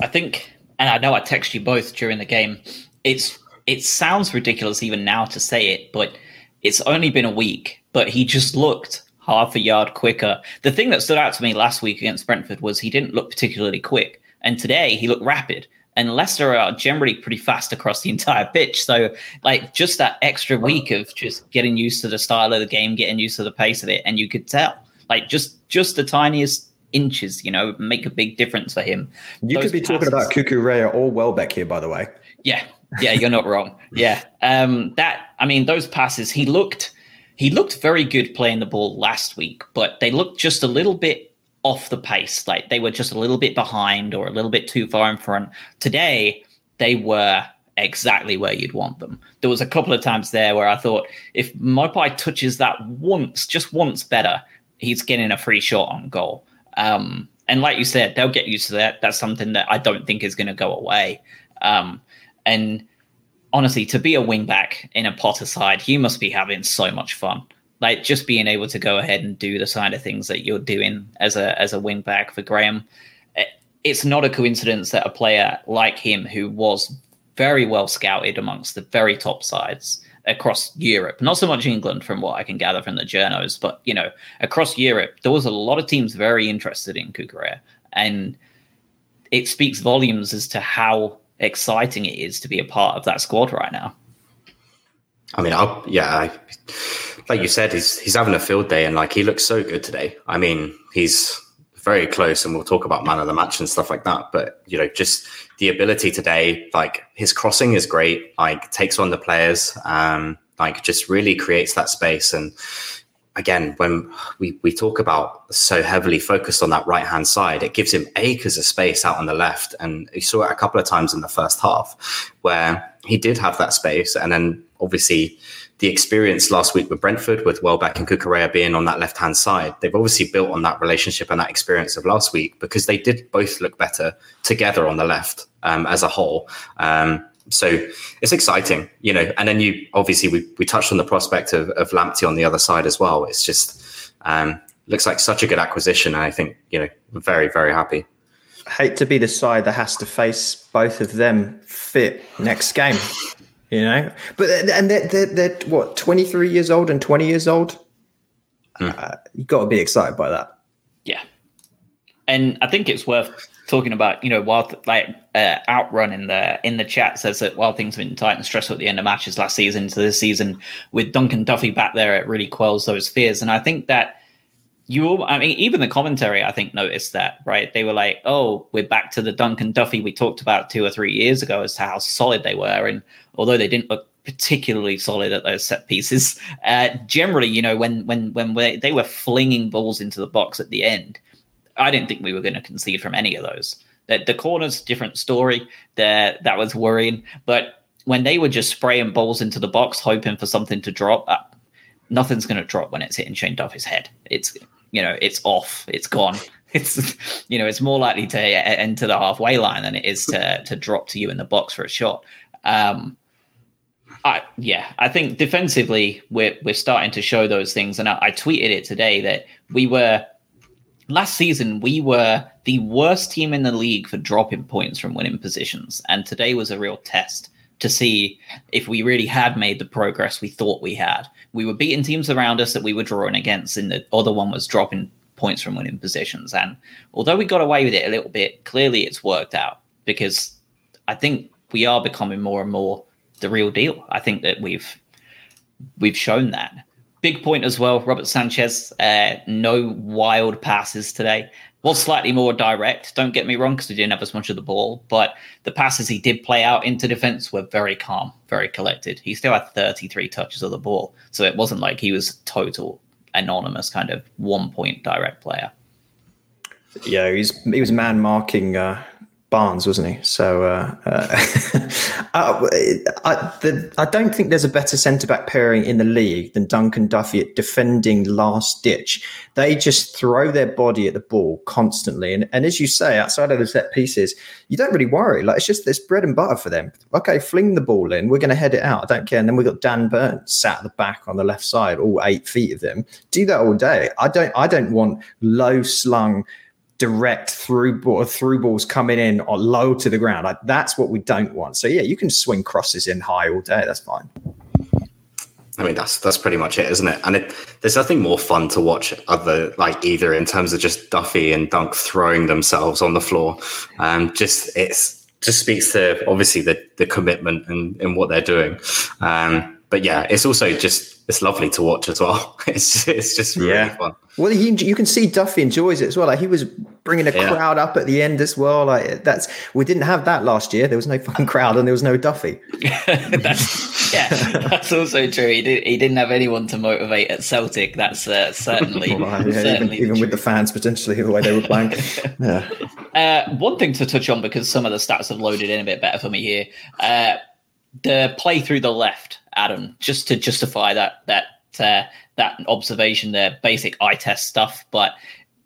I think, and I know I texted you both during the game. It's it sounds ridiculous even now to say it, but it's only been a week, but he just looked half a yard quicker. The thing that stood out to me last week against Brentford was he didn't look particularly quick. And today he looked rapid. And Leicester are generally pretty fast across the entire pitch. So, like, just that extra week of just getting used to the style of the game, getting used to the pace of it, and you could tell, like, just just the tiniest inches, you know, make a big difference for him. You Those could be passes, talking about Cucurella or Welbeck here, by the way. Yeah, yeah, you're not wrong. Yeah, um, that I mean, those passes. He looked he looked very good playing the ball last week, but they looked just a little bit off the pace. Like they were just a little bit behind or a little bit too far in front. Today, they were exactly where you'd want them. There was a couple of times there where I thought if Maupay touches that once, just once better, he's getting a free shot on goal. Um, and like you said, they'll get used to that. That's something that I don't think is going to go away. Um, and honestly, to be a wingback in a Potter side, you must be having so much fun. Like just being able to go ahead and do the kind of things that you're doing as a as a wingback for Graham. Eh, it's not a coincidence that a player like him, who was very well scouted amongst the very top sides across Europe, not so much England, from what I can gather from the journos, but you know, across Europe, there was a lot of teams very interested in Cucurella, and it speaks volumes as to how exciting it is to be a part of that squad right now. I mean, I'll, yeah, I, like you said, he's he's having a field day, and like he looks so good today. I mean, he's very close, and we'll talk about man of the match and stuff like that. But you know, just the ability today, like his crossing is great. Like takes on the players, um, like just really creates that space, and again, when we, we talk about so heavily focused on that right hand side, it gives him acres of space out on the left. And you saw it a couple of times in the first half where he did have that space. And then obviously the experience last week with Brentford, with Welbeck and Cucurella being on that left hand side, they've obviously built on that relationship and that experience of last week because they did both look better together on the left um, as a whole. Um, so it's exciting, you know. And then you obviously we, we touched on the prospect of, of Lamptey on the other side as well. It's just um, looks like such a good acquisition, and I think you know very very happy. I hate to be the side that has to face both of them fit next game, you know. But and they're, they're, they're what twenty three years old and twenty years old. Mm. Uh, you got to be excited by that. Yeah, and I think it's worth talking about, you know, while like uh, outrun in the in the chat says that while things have been tight and stressful at the end of matches last season to this season, with Dunk and Duffy back there, it really quells those fears. And I think that you, all, I mean, even the commentary, I think noticed that, right? They were like, "Oh, we're back to the Dunk and Duffy we talked about two or three years ago as to how solid they were." And although they didn't look particularly solid at those set pieces, uh, generally, you know, when when when they were flinging balls into the box at the end I didn't think we were going to concede from any of those. The, the corners, different story. That that was worrying. But when they were just spraying balls into the box, hoping for something to drop, uh, nothing's going to drop when it's hitting Shane Duffy's head. It's you know it's off. It's gone. (laughs) It's you know it's more likely to enter the halfway line than it is to to drop to you in the box for a shot. Um, I, yeah, I think defensively we're we're starting to show those things, and I, I tweeted it today that we were last season we were the worst team in the league for dropping points from winning positions, and today was a real test to see if we really had made the progress we thought we had. We were beating teams around us that we were drawing against, and the other one was dropping points from winning positions. And although we got away with it a little bit, clearly it's worked out because I think we are becoming more and more the real deal. I think that we've we've shown that. Big point as well. Robert Sanchez, uh, no wild passes today. Was slightly more direct. Don't get me wrong, because he didn't have as much of the ball, but the passes he did play out into defense were very calm, very collected. He still had 33 touches of the ball, so it wasn't like he was total anonymous kind of one point direct player. Yeah, he's he was man marking uh, Barnes, wasn't he? So uh, uh, (laughs) uh, I, the, I, don't think there's a better centre back pairing in the league than Dunk and Duffy at defending last ditch. They just throw their body at the ball constantly, and, and as you say, outside of the set pieces, you don't really worry. Like it's just this bread and butter for them. Okay, fling the ball in. We're going to head it out. I don't care. And then we've got Dan Burns sat at the back on the left side, all eight feet of them. Do that all day. I don't. I don't want low slung direct through ball, through balls coming in or low to the ground. Like, that's what we don't want. So yeah, you can swing crosses in high all day. That's fine. I mean, that's that's pretty much it, isn't it? And it, there's nothing more fun to watch other like either in terms of just Duffy and Dunk throwing themselves on the floor. Um, just it's just speaks to obviously the the commitment and, and what they're doing. Um, but yeah, it's also just it's lovely to watch as well. (laughs) It's it's just really yeah. fun. Well, he, you can see Duffy enjoys it as well. Like he was bringing a yeah. crowd up at the end as well. Like that's we didn't have that last year. There was no fucking crowd and there was no Duffy. (laughs) that's, yeah, that's also true. He, did, he didn't have anyone to motivate at Celtic. That's uh, certainly, (laughs) well, yeah, certainly even, even with the fans potentially the way they were playing. yeah. Uh, one thing to touch on because some of the stats have loaded in a bit better for me here. Uh, the play through the left Adam, just to justify that that uh, that observation there, basic eye test stuff, but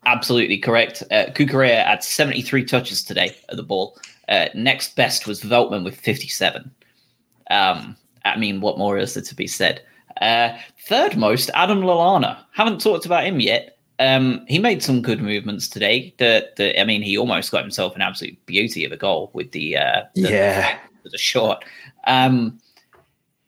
absolutely correct. Uh, Cucurella had 73 touches today at the ball. Uh, next best was Veltman with 57. Um, I mean, what more is there to be said? Uh, third most, Adam Lallana. Haven't talked about him yet. Um, he made some good movements today. The, the, I mean, he almost got himself an absolute beauty of a goal with the, uh, the yeah the shot. Um,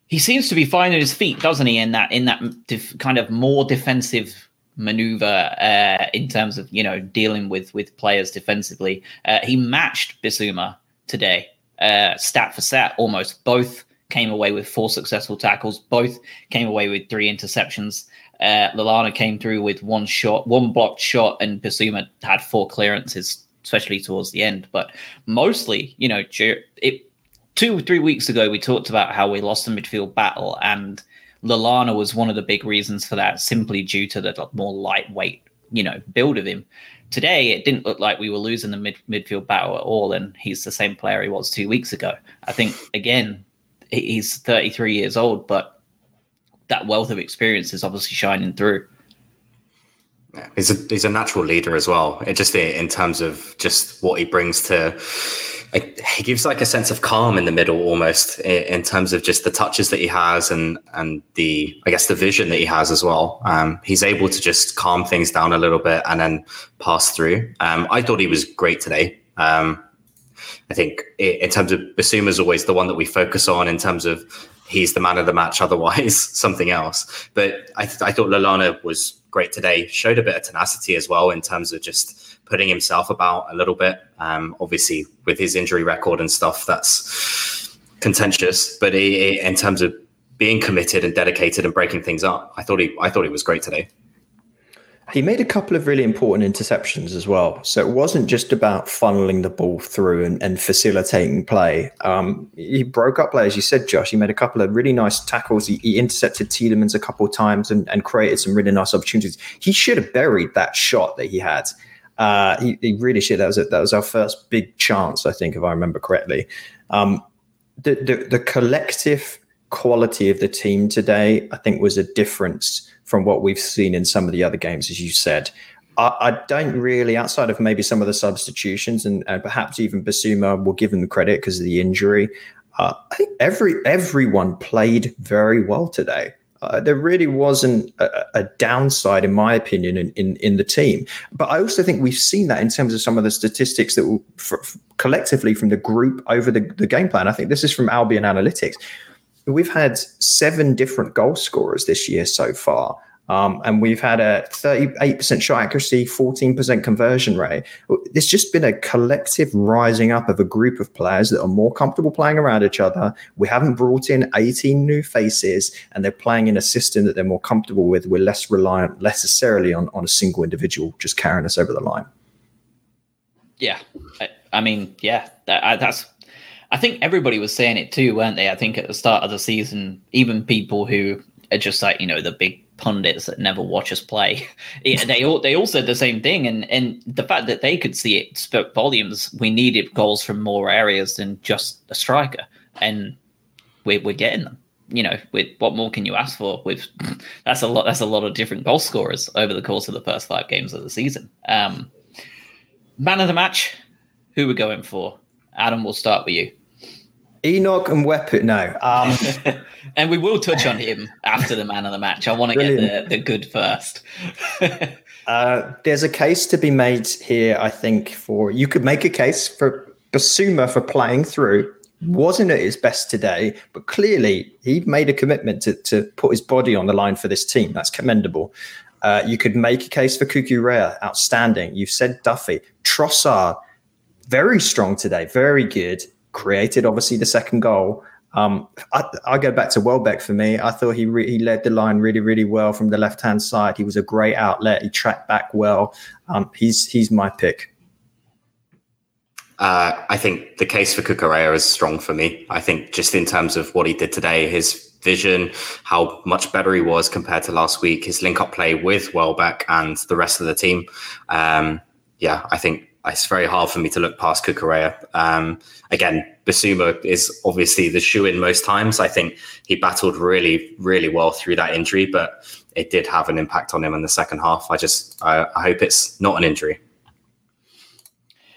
he seems to be finding his feet, doesn't he? In that in that def- kind of more defensive maneuver uh, in terms of you know dealing with with players defensively. Uh, he matched Bissouma today, uh, stat for stat, almost. Both came away with four successful tackles. Both came away with three interceptions. Uh, Lallana came through with one shot, one blocked shot, and Bissouma had four clearances, especially towards the end. But mostly, you know, it two three weeks ago we talked about how we lost the midfield battle and Lallana was one of the big reasons for that, simply due to the more lightweight, you know, build of him. Today, it didn't look like we were losing the mid- midfield battle at all, and he's the same player he was two weeks ago. I think again, he's 33 years old, but that wealth of experience is obviously shining through. He's a he's a natural leader as well. It just in terms of just what he brings to he gives like a sense of calm in the middle almost in terms of just the touches that he has and and the I guess the vision that he has as well. Um, he's able to just calm things down a little bit and then pass through. Um, I thought he was great today. Um, I think in terms of Bissouma is always the one that we focus on in terms of he's the man of the match, (laughs) otherwise something else. But I, th- I thought Lallana was great today. Showed a bit of tenacity as well in terms of just putting himself about a little bit. Um, obviously, with his injury record and stuff, that's contentious. But he, he, in terms of being committed and dedicated and breaking things up, I thought he I thought he was great today. He made a couple of really important interceptions as well. So it wasn't just about funneling the ball through and, and facilitating play. Um, he broke up play, as you said, Josh. He made a couple of really nice tackles. He, he intercepted Tielemans a couple of times and, and, created some really nice opportunities. He should have buried that shot that he had. Uh, he, he, really should. That was a, that was our first big chance, I think, if I remember correctly. Um, the, the the collective quality of the team today, I think, was a difference from what we've seen in some of the other games, as you said. I, don't really, outside of maybe some of the substitutions and, and perhaps even Bissouma, will give him the credit because of the injury. Uh, I think every everyone played very well today. Uh, there really wasn't a, a, downside, in my opinion, in, in, in, the team. But I also think we've seen that in terms of some of the statistics that collectively from the group over the, the game plan. I think this is from Albion Analytics we've had seven different goal scorers this year so far. Um, and we've had a 38% shot accuracy, 14% conversion rate. There's just been a collective rising up of a group of players that are more comfortable playing around each other. We haven't brought in 18 new faces, and they're playing in a system that they're more comfortable with. We're less reliant necessarily on, on a single individual just carrying us over the line. Yeah. I, I mean, yeah, that, that's I think everybody was saying it too, weren't they? I think at the start of the season, even people who are just like you know the big pundits that never watch us play, (laughs) Yeah, they all they all said the same thing, and and the fact that they could see it spoke volumes. We needed goals from more areas than just a striker, and we're we're getting them. You know, with what more can you ask for? With (laughs) that's a lot. That's a lot of different goal scorers over the course of the first five games of the season. Um, man of the match, who we're going for? Adam, we'll start with you. Enoch and Wepu. No. Um, (laughs) and we will touch on him after the man of the match. I want to get the, the good first. (laughs) uh, there's a case to be made here, I think, for you could make a case for Bissouma for playing through. Wasn't at his best today, but clearly he made a commitment to, to put his body on the line for this team. That's commendable. Uh, you could make a case for Cucurella, outstanding. You've said Duffy. Trossard, very strong today, very good. Created obviously the second goal. Um, I, I, go back to Welbeck for me. I thought he re- he led the line really really well from the left hand side. He was a great outlet. He tracked back well. Um, he's he's my pick. Uh, I think the case for Cucurella is strong for me. I think just in terms of what he did today, his vision, how much better he was compared to last week, his link up play with Welbeck and the rest of the team. Um, yeah, I think it's very hard for me to look past Cucurella. Um, again, Bissouma is obviously the shoe in most times. I think he battled really, really well through that injury, but it did have an impact on him in the second half. I just, I, I hope it's not an injury.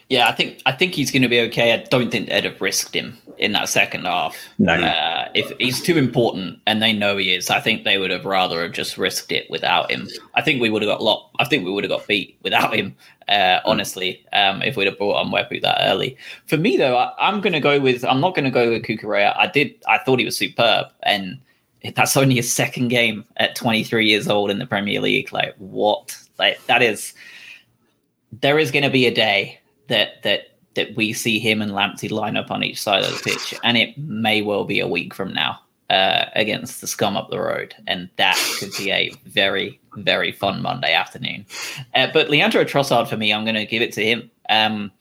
Yeah, I think I think he's going to be okay. I don't think they'd have risked him in that second half. No, uh, if he's too important and they know he is, I think they would have rather have just risked it without him. I think we would have got lot. I think we would have got beat without him. Uh, honestly, um, if we'd have brought on Mwepu that early. For me though, I, am going to go with. I'm not going to go with Cucurella. I did. I thought he was superb, and that's only his second game at 23 years old in the Premier League. Like what? Like that is. There is going to be a day that that that we see him and Lamptey line up on each side of the pitch, and it may well be a week from now uh, against the scum up the road, and that could be a very very fun Monday afternoon. Uh, but Leandro Trossard for me, I'm going to give it to him. Um,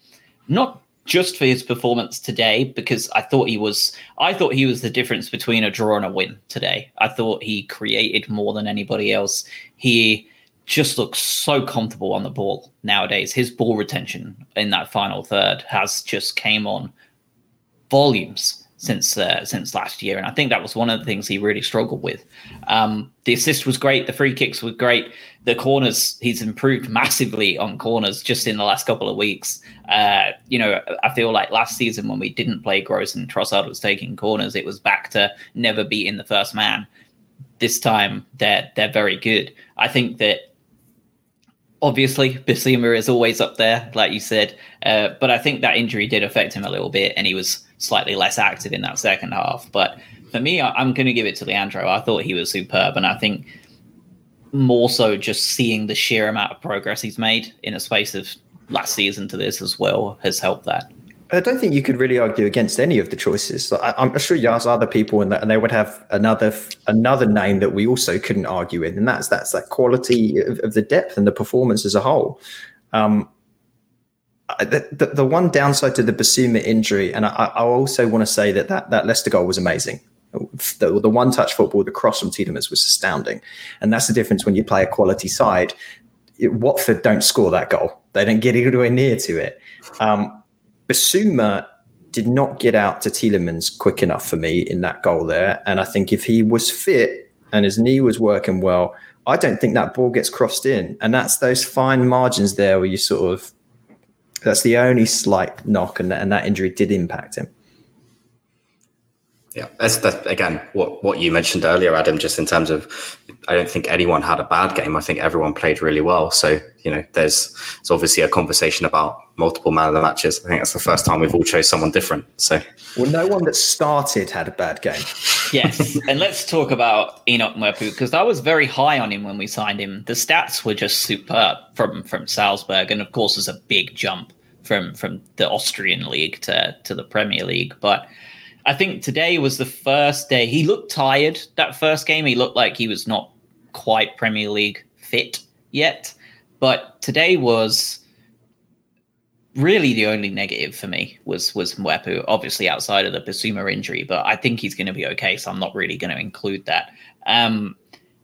not just for his performance today because I thought he was I thought he was the difference between a draw and a win today. I thought he created more than anybody else. He just looks so comfortable on the ball nowadays. His ball retention in that final third has just came on volumes since uh, since last year, and I think that was one of the things he really struggled with. Um, the assist was great, the free kicks were great, the corners he's improved (laughs) massively on corners just in the last couple of weeks. Uh, you know, I feel like last season when we didn't play Gross and Trossard was taking corners, it was back to never beating the first man. This time they're they're very good. I think that obviously Bissouma is always up there, like you said, uh, but I think that injury did affect him a little bit, and he was slightly less active in that second half. But for me, I, am going to give it to Leandro. I thought he was superb, and I think more so just seeing the sheer amount of progress he's made in a space of last season to this as well has helped that. I don't think you could really argue against any of the choices. I, am sure you ask other people, and, and they would have another another name that we also couldn't argue with, and that's that's that quality of, of the depth and the performance as a whole. Um, the, the, the, one downside to the Bissouma injury, and I, I also want to say that, that that Leicester goal was amazing. The, the one touch football, the cross from Tielemans was astounding. And that's the difference when you play a quality side. Watford don't score that goal, they don't get anywhere near to it. Um, Bissouma did not get out to Tielemans quick enough for me in that goal there. And I think if he was fit and his knee was working well, I don't think that ball gets crossed in. And that's those fine margins there where you sort of that's the only slight knock, and, and that injury did impact him. Yeah, that's that again what what you mentioned earlier, Adam. Just in terms of, I don't think anyone had a bad game. I think everyone played really well. So you know, there's it's obviously a conversation about multiple man of the matches. I think that's the first time we've all chose someone different. So well, no one that started had a bad game. (laughs) yes, and let's talk about Enoch Mwepu because I was very high on him when we signed him. The stats were just superb from from Salzburg, and of course, there's a big jump from from the Austrian league to to the Premier League, but I think today was the first day. He looked tired that first game. He looked like he was not quite Premier League fit yet. But today was really the only negative for me was was Mwepu, obviously outside of the Bissouma injury, but I think he's going to be okay, so I'm not really going to include that. Um,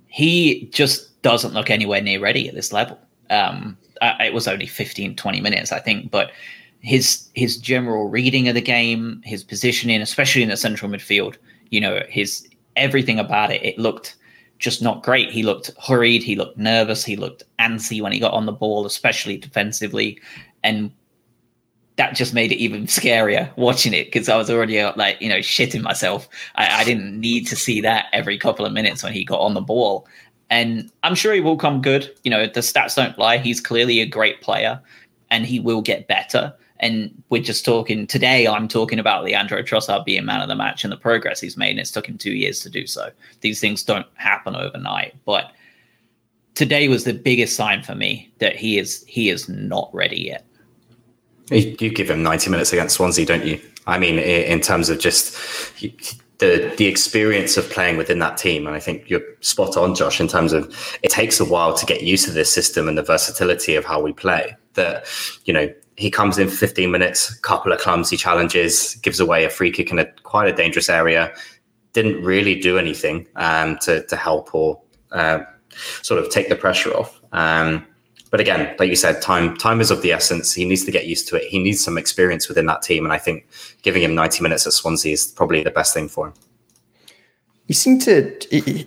he just doesn't look anywhere near ready at this level. Um, it was only 15, 20 minutes, I think, but his his general reading of the game, his positioning, especially in the central midfield, you know, his everything about it, it looked just not great. He looked hurried, he looked nervous, he looked antsy when he got on the ball, especially defensively, and that just made it even (laughs) scarier watching it because I was already uh, like, you know, shitting myself. I, I didn't need to see that every couple of minutes when he got on the ball. And I'm sure he will come good. You know, the stats don't lie. He's clearly a great player and he will get better. And we're just talking today. I'm talking about Leandro Trossard being man of the match and the progress he's made. And it's took him two years to do so. These things don't happen overnight. But today was the biggest sign for me that he is he is not ready yet. You give him 90 minutes against Swansea, don't you? I mean, in terms of just the the experience of playing within that team, and I think you're spot on, Josh, in terms of it takes a while to get used to this system and the versatility of how we play. That you know, he comes in 15 minutes, couple of clumsy challenges, gives away a free kick in a quite a dangerous area. Didn't really do anything um, to to help or uh, sort of take the pressure off. Um, but again, like you said, time time is of the essence. He needs to get used to it. He needs some experience within that team, and I think giving him 90 minutes at Swansea is probably the best thing for him. He seemed to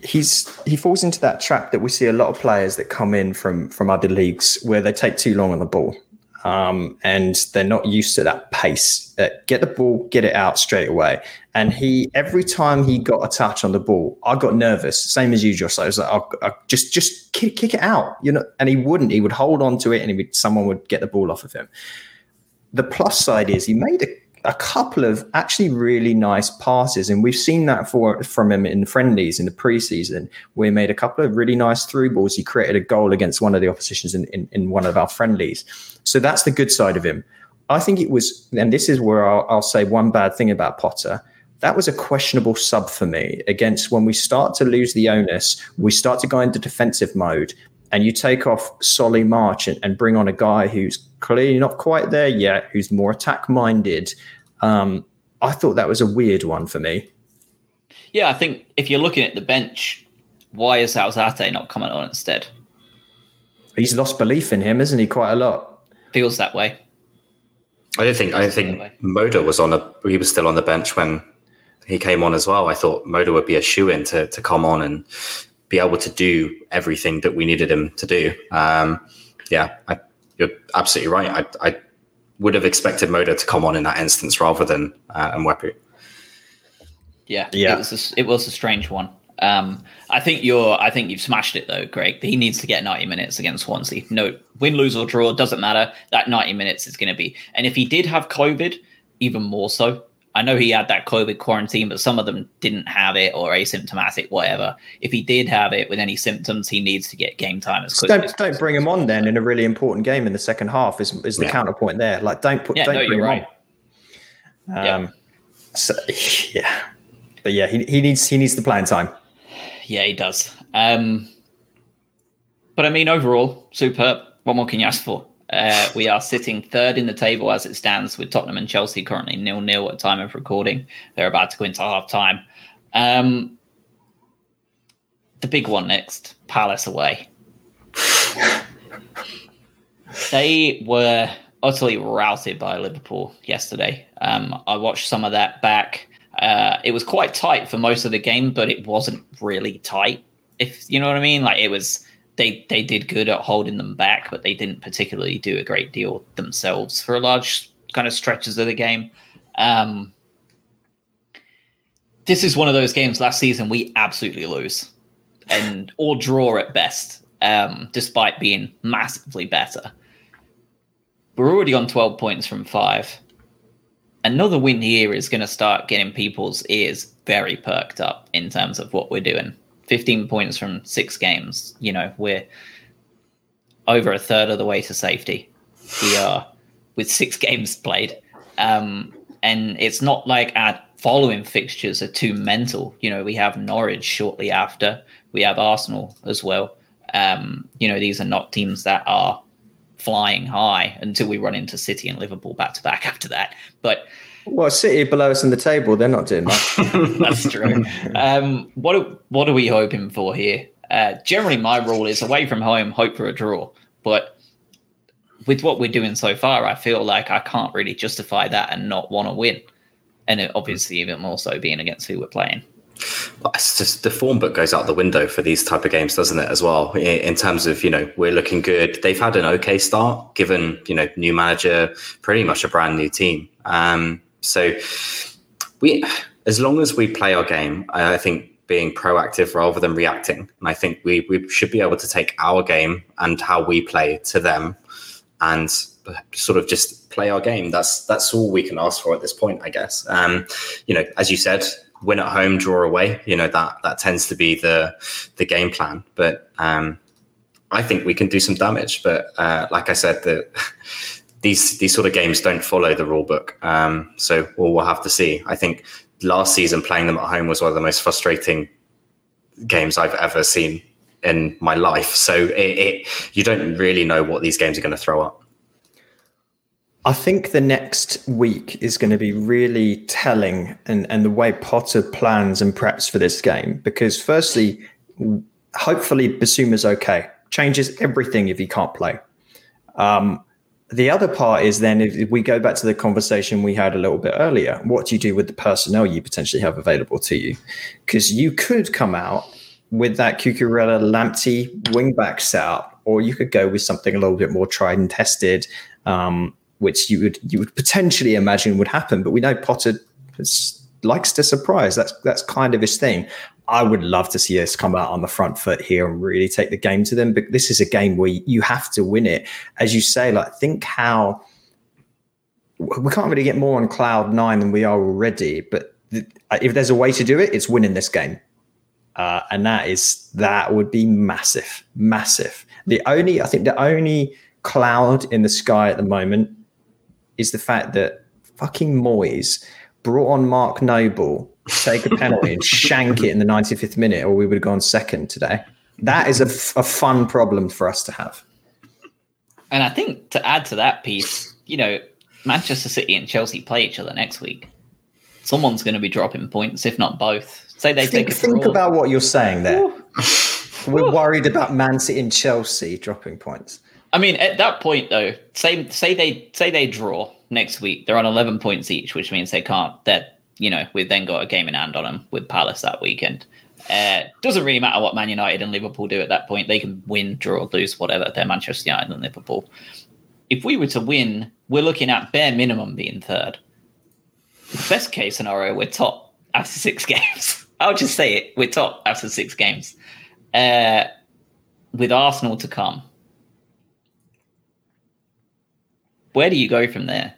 he's he falls into that trap that we see a lot of players that come in from from other leagues where they take too long on the ball um, and they're not used to that pace. Uh, get the ball, get it out straight away. And he, every time he got a touch on the ball, I got nervous. Same as you, Josh. I was like, I'll, I'll just, just kick, kick, it out, you know. And he wouldn't. He would hold on to it, and would, someone would get the ball off of him. The plus side is he made a a couple of actually really nice passes, and we've seen that for from him in friendlies in the preseason. We made a couple of really nice through balls. He created a goal against one of the oppositions in, in, in one of our friendlies. So that's the good side of him. I think it was, and this is where I'll, I'll say one bad thing about Potter. That was a questionable sub for me against when we start to lose the onus, we start to go into defensive mode, and you take off Solly March and, and bring on a guy who's clearly not quite there yet, who's more attack minded. Um, I thought that was a weird one for me. Yeah, I think if you're looking at the bench, why is Alzate not coming on instead? He's lost belief in him, isn't he? Quite a lot. Feels that way. I don't think I don't think Moder was on a he was still on the bench when he came on as well. I thought Moder would be a shoe in to to come on and be able to do everything that we needed him to do. Um, yeah, I, you're absolutely right. I, I would have expected Moder to come on in that instance rather than uh, Mwepu. Yeah, yeah. It was a, it was a strange one. Um, I think you're. I think you've smashed it though, Greg. He needs to get 90 minutes against Swansea. No, win, lose or draw doesn't matter. That 90 minutes is going to be. And if he did have COVID, even more so. I know he had that COVID quarantine, but some of them didn't have it or asymptomatic, whatever. If he did have it with any symptoms, he needs to get game time as quick. Don't, as don't bring him on then in a really important game in the second half. Is is the yeah. counterpoint there? Like, don't put. Yeah, don't no, bring you're right. Um, yeah. So, yeah, but yeah, he, he needs he needs the playing time. Yeah, he does. Um, but I mean, overall, superb. What more can you ask for? Uh, we are sitting third in the table as it stands, with Tottenham and Chelsea currently nil nil at time of recording. They're about to go into half time. Um, the big one next, Palace away. they were utterly routed by Liverpool yesterday. Um, I watched some of that back. Uh, it was quite tight for most of the game, but it wasn't really tight. If you know what I mean, like it was. They they did good at holding them back, but they didn't particularly do a great deal themselves for a large kind of stretches of the game. Um, this is one of those games last season we absolutely lose, and or draw at best, um, despite being massively better. We're already on twelve points from five another win here is going to start getting people's ears very perked up in terms of what we're doing. 15 points from six games. You know, we're over a third of the way to safety. We are with six (laughs) games played. Um, and it's not like our following fixtures are too mental. You know, we have Norwich shortly after, we have Arsenal as well. Um, you know, these are not teams that are flying high until we run into City and Liverpool back to back (laughs) after that. But well, City below us in the table, they're not doing much. (laughs) That's true. Um, what are, what are we hoping for here? Uh, generally, my rule is away from home, hope for a draw. But with what we're doing so far, I feel like I can't really justify that and not want to win. And it, obviously, even more so being against who we're playing it's just the form book goes out the window for these type of games, doesn't it? As well, in terms of you know we're looking good. They've had an okay start, given you know new manager, pretty much a brand new team. Um, so we, as long as we play our game, I think being proactive rather than reacting, and I think we we should be able to take our game and how we play to them, and sort of just play our game. That's that's all we can ask for at this point, I guess. Um, you know, as you said, win at home, draw away. You know that that tends to be the the game plan. But um, I think we can do some damage. But uh, like I said, the these these sort of games don't follow the rule book. Um, so we'll, we'll have to see. I think last season playing them at home was one of the most frustrating games I've ever seen in my life. So it, it you don't really know what these games are going to throw up. I think the next week is going to be really telling and, and the way Potter plans and preps for this game. Because, firstly, hopefully, Bissouma's okay. Changes everything if he can't play. Um, the other part is then if we go back to the conversation we had a little bit earlier, what do you do with the personnel you potentially have available to you? Because you could come out with that Cucurella Lamptey wingback setup, or you could go with something a little bit more tried and tested. Um, which you would you would potentially imagine would happen. But we know Potter likes to surprise. That's that's kind of his thing. I would love to see us come out on the front foot here and really take the game to them. But this is a game where you have to win it, as you say. Like think how we can't really get more on cloud nine than we are already. But if there's a way to do it, it's winning this game. Uh, and that is that would be massive, massive. The only I think the only cloud in the sky at the moment is the fact that fucking Moyes brought on Mark Noble, take a penalty and shank it in the 95th minute, or we would have gone second today. That is a, f- a fun problem for us to have. And I think to add to that piece, you know, Manchester City and Chelsea play each other next week. Someone's going to be dropping points, if not both. Say they think, take a think about what you're saying there. We're worried about Man City and Chelsea dropping points. I mean, at that point though, say say they say they draw next week. They're on eleven points each, which means they can't. That you know, we've then got a game in hand on them with Palace that weekend. Uh, doesn't really matter what Man United and Liverpool do at that point. They can win, draw, lose, whatever. They're Manchester United and Liverpool. If we were to win, we're looking at bare minimum being third. Best case scenario, we're top after six (laughs) games. I'll just say it: we're top after six games. Uh, with Arsenal to come, where do you go from there?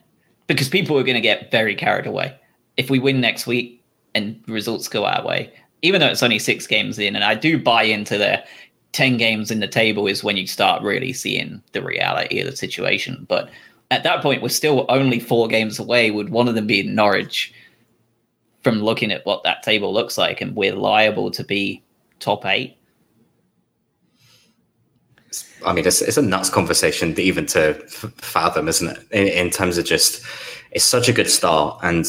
Because people are going to get very carried away. If we win next week and results go our way, even though it's only six games in, and I do buy into the 10 games in the table is when you start really seeing the reality of the situation. But at that point, we're still only four games away, with one of them being Norwich, from looking at what that table looks like, and we're liable to be top eight. I mean, it's, it's a nuts conversation even to fathom, isn't it? In, in, terms of just, it's such a good start, and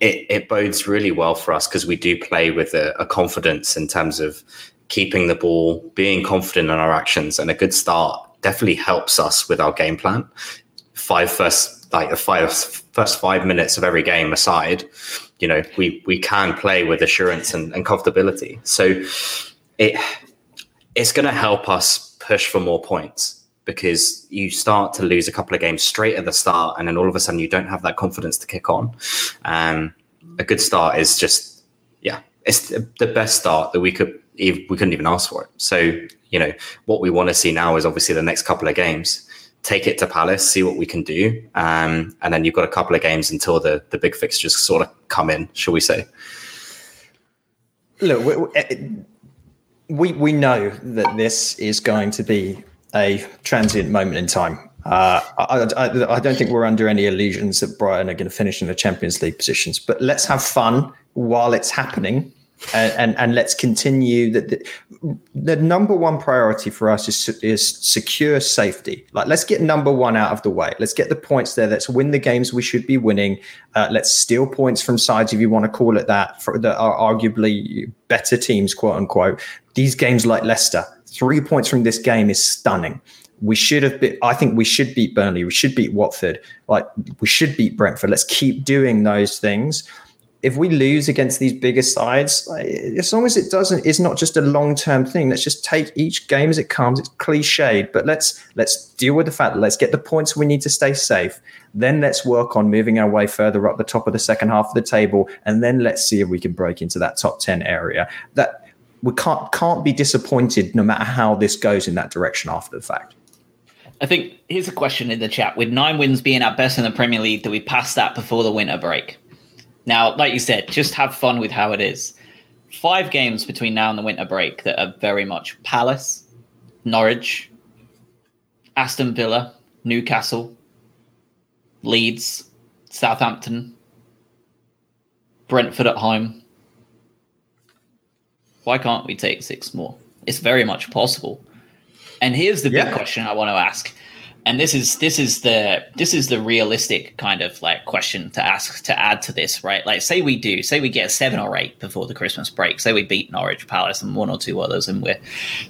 it, it bodes really well for us because we do play with a, a, confidence in terms of keeping the ball, being confident in our actions, and a good start definitely helps us with our game plan. Five first, like the five first five minutes of every game aside, you know, we we can play with assurance and, and comfortability. So it it's going to help us push for more points because you start to lose a couple of games straight at the start, and then all of a sudden you don't have that confidence to kick on. Um, a good start is just, yeah, it's the best start that we could we couldn't even ask for it. So you know what we want to see now is obviously the next couple of games. Take it to Palace, see what we can do, um, and then you've got a couple of games until the the big fixtures sort of come in, shall we say? Look, we we know that this is going to be a transient moment in time. Uh, I, I, I, don't think we're under any illusions that Brighton are going to finish in the Champions League positions. But let's have fun while it's happening, and and, and let's continue. That the, the, number one priority for us is is secure safety. Like let's get number one out of the way. Let's get the points there. Let's win the games we should be winning. Uh, let's steal points from sides, if you want to call it that, for, that are arguably better teams, quote unquote these games like Leicester, three points from this game is stunning. We should have been, I think we should beat Burnley. We should beat Watford. Like we should beat Brentford. Let's keep doing those things. If we lose against these bigger sides, as long as it doesn't, it's not just a long term thing. Let's just take each game as it comes. It's cliched, but let's let's deal with the fact that let's get the points we need to stay safe. Then let's work on moving our way further up the top of the second half of the table, and then let's see if we can break into that top ten area. That we can't can't be disappointed no matter how this goes in that direction after the fact. I think here's a question in the chat. With nine wins being our best in the Premier League, do we pass that before the winter break? Now, like you said, just have fun with how it is. Five games between now and the winter break that are very much Palace, Norwich, Aston Villa, Newcastle, Leeds, Southampton, Brentford at home, why can't we take six more? It's very much possible. And here's the big question I want to ask. And this is this is the this is the realistic kind of like question to ask to add to this, right? Like say we do, say we get seven or eight before the Christmas break, say we beat Norwich Palace and one or two others, and we're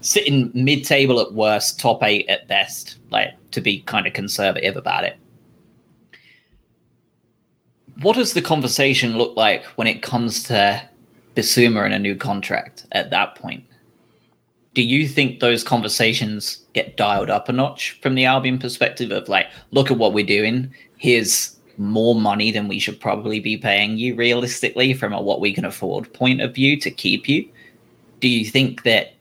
sitting mid table at worst, top eight at best, like to be kind of conservative about it. What does the conversation look like when it comes to Bissouma in a new contract at that point. Do you think those conversations get dialed up a notch from the Albion perspective of like, look at what we're doing. Here's more money than we should probably be paying you realistically from a what we can afford point of view to keep you. Do you think that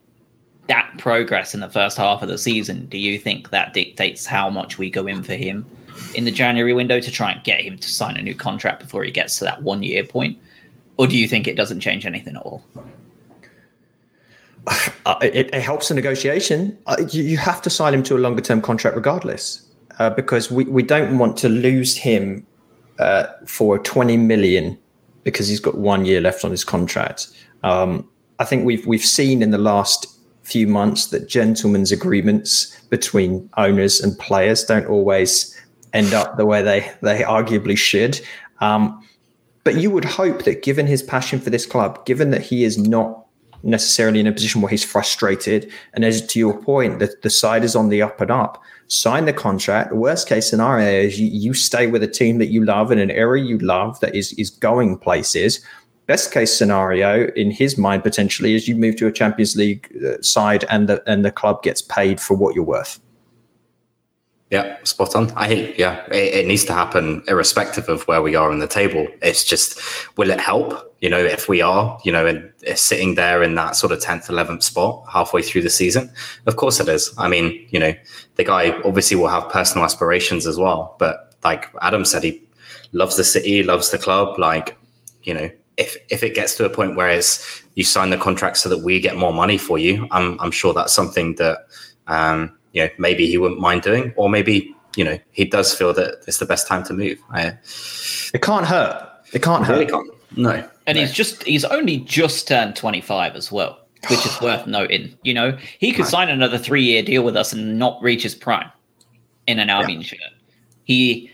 that progress in the first half of the season, do you think that dictates how much we go in for him in the January window to try and get him to sign a new contract before he gets to that one year point? Or do you think it doesn't change anything at all? Uh, it, it, helps the negotiation. Uh, you, you, have to sign him to a longer term contract regardless, uh, because we, we don't want to lose him uh, for 20 million because he's got one year left on his contract. Um, I think we've we've seen in the last few months that gentlemen's agreements between owners and players don't always end up the way they they arguably should. Um, but you would hope that, given his passion for this club, given that he is not necessarily in a position where he's frustrated, and as to your point, that the side is on the up and up, sign the contract. The worst case scenario is you, you stay with a team that you love in an area you love that is is going places. Best case scenario in his mind potentially is you move to a Champions League uh, side and the and the club gets paid for what you're worth. Yeah, spot on. I think, yeah, it, it, needs to happen irrespective of where we are in the table. It's just, will it help? You know, if we are, you know, in, sitting there in that sort of 10th, 11th spot halfway through the season? Of course it is. I mean, you know, the guy obviously will have personal aspirations as well. But like Adam said, he loves the city, loves the club. Like, you know, if, if it gets to a point where it's you sign the contract so that we get more money for you, I'm, I'm sure that's something that, um, you know maybe he wouldn't mind doing, or maybe you know he does feel that it's the best time to move. I, it can't hurt. It can't hurt. Really can't. No. And no. he's just he's only just turned 25 as well, which is worth (sighs) noting. You know, he could right. sign another three year deal with us and not reach his prime in an Albion yeah. shirt. He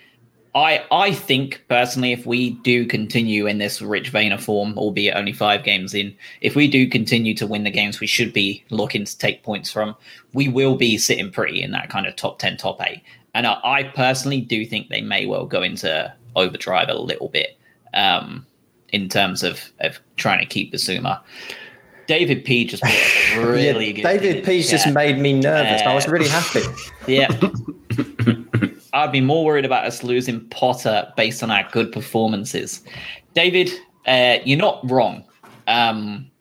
I I think personally, if we do continue in this rich vein of form, albeit only five games in, if we do continue to win the games we should be looking to take points from, we will be sitting pretty in that kind of top ten, top eight. And I, I personally do think they may well go into overdrive a little bit um, in terms of of trying to keep Bissouma. David P just (laughs) really yeah, David P just made me nervous. Uh, I was really happy. Yeah. (laughs) I'd be more worried about us losing Potter based on our good performances. David, uh, you're not wrong. Um,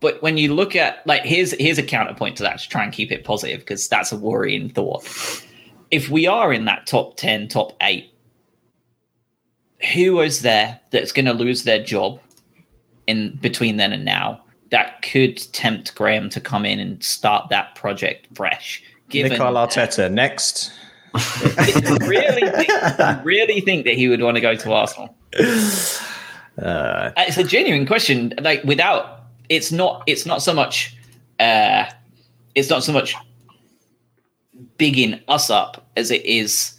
but when you look at like here's here's a counterpoint to that to try and keep it positive because that's a worrying thought. If we are in that top ten, top eight, who is there that's going to lose their job in between then and now that could tempt Graham to come in and start that project fresh? Given Mikel Arteta next really, think, really think that he would want to go to Arsenal? Uh, it's a genuine question. Like without, it's not. It's not so much. Uh, it's not so much bigging us up as it is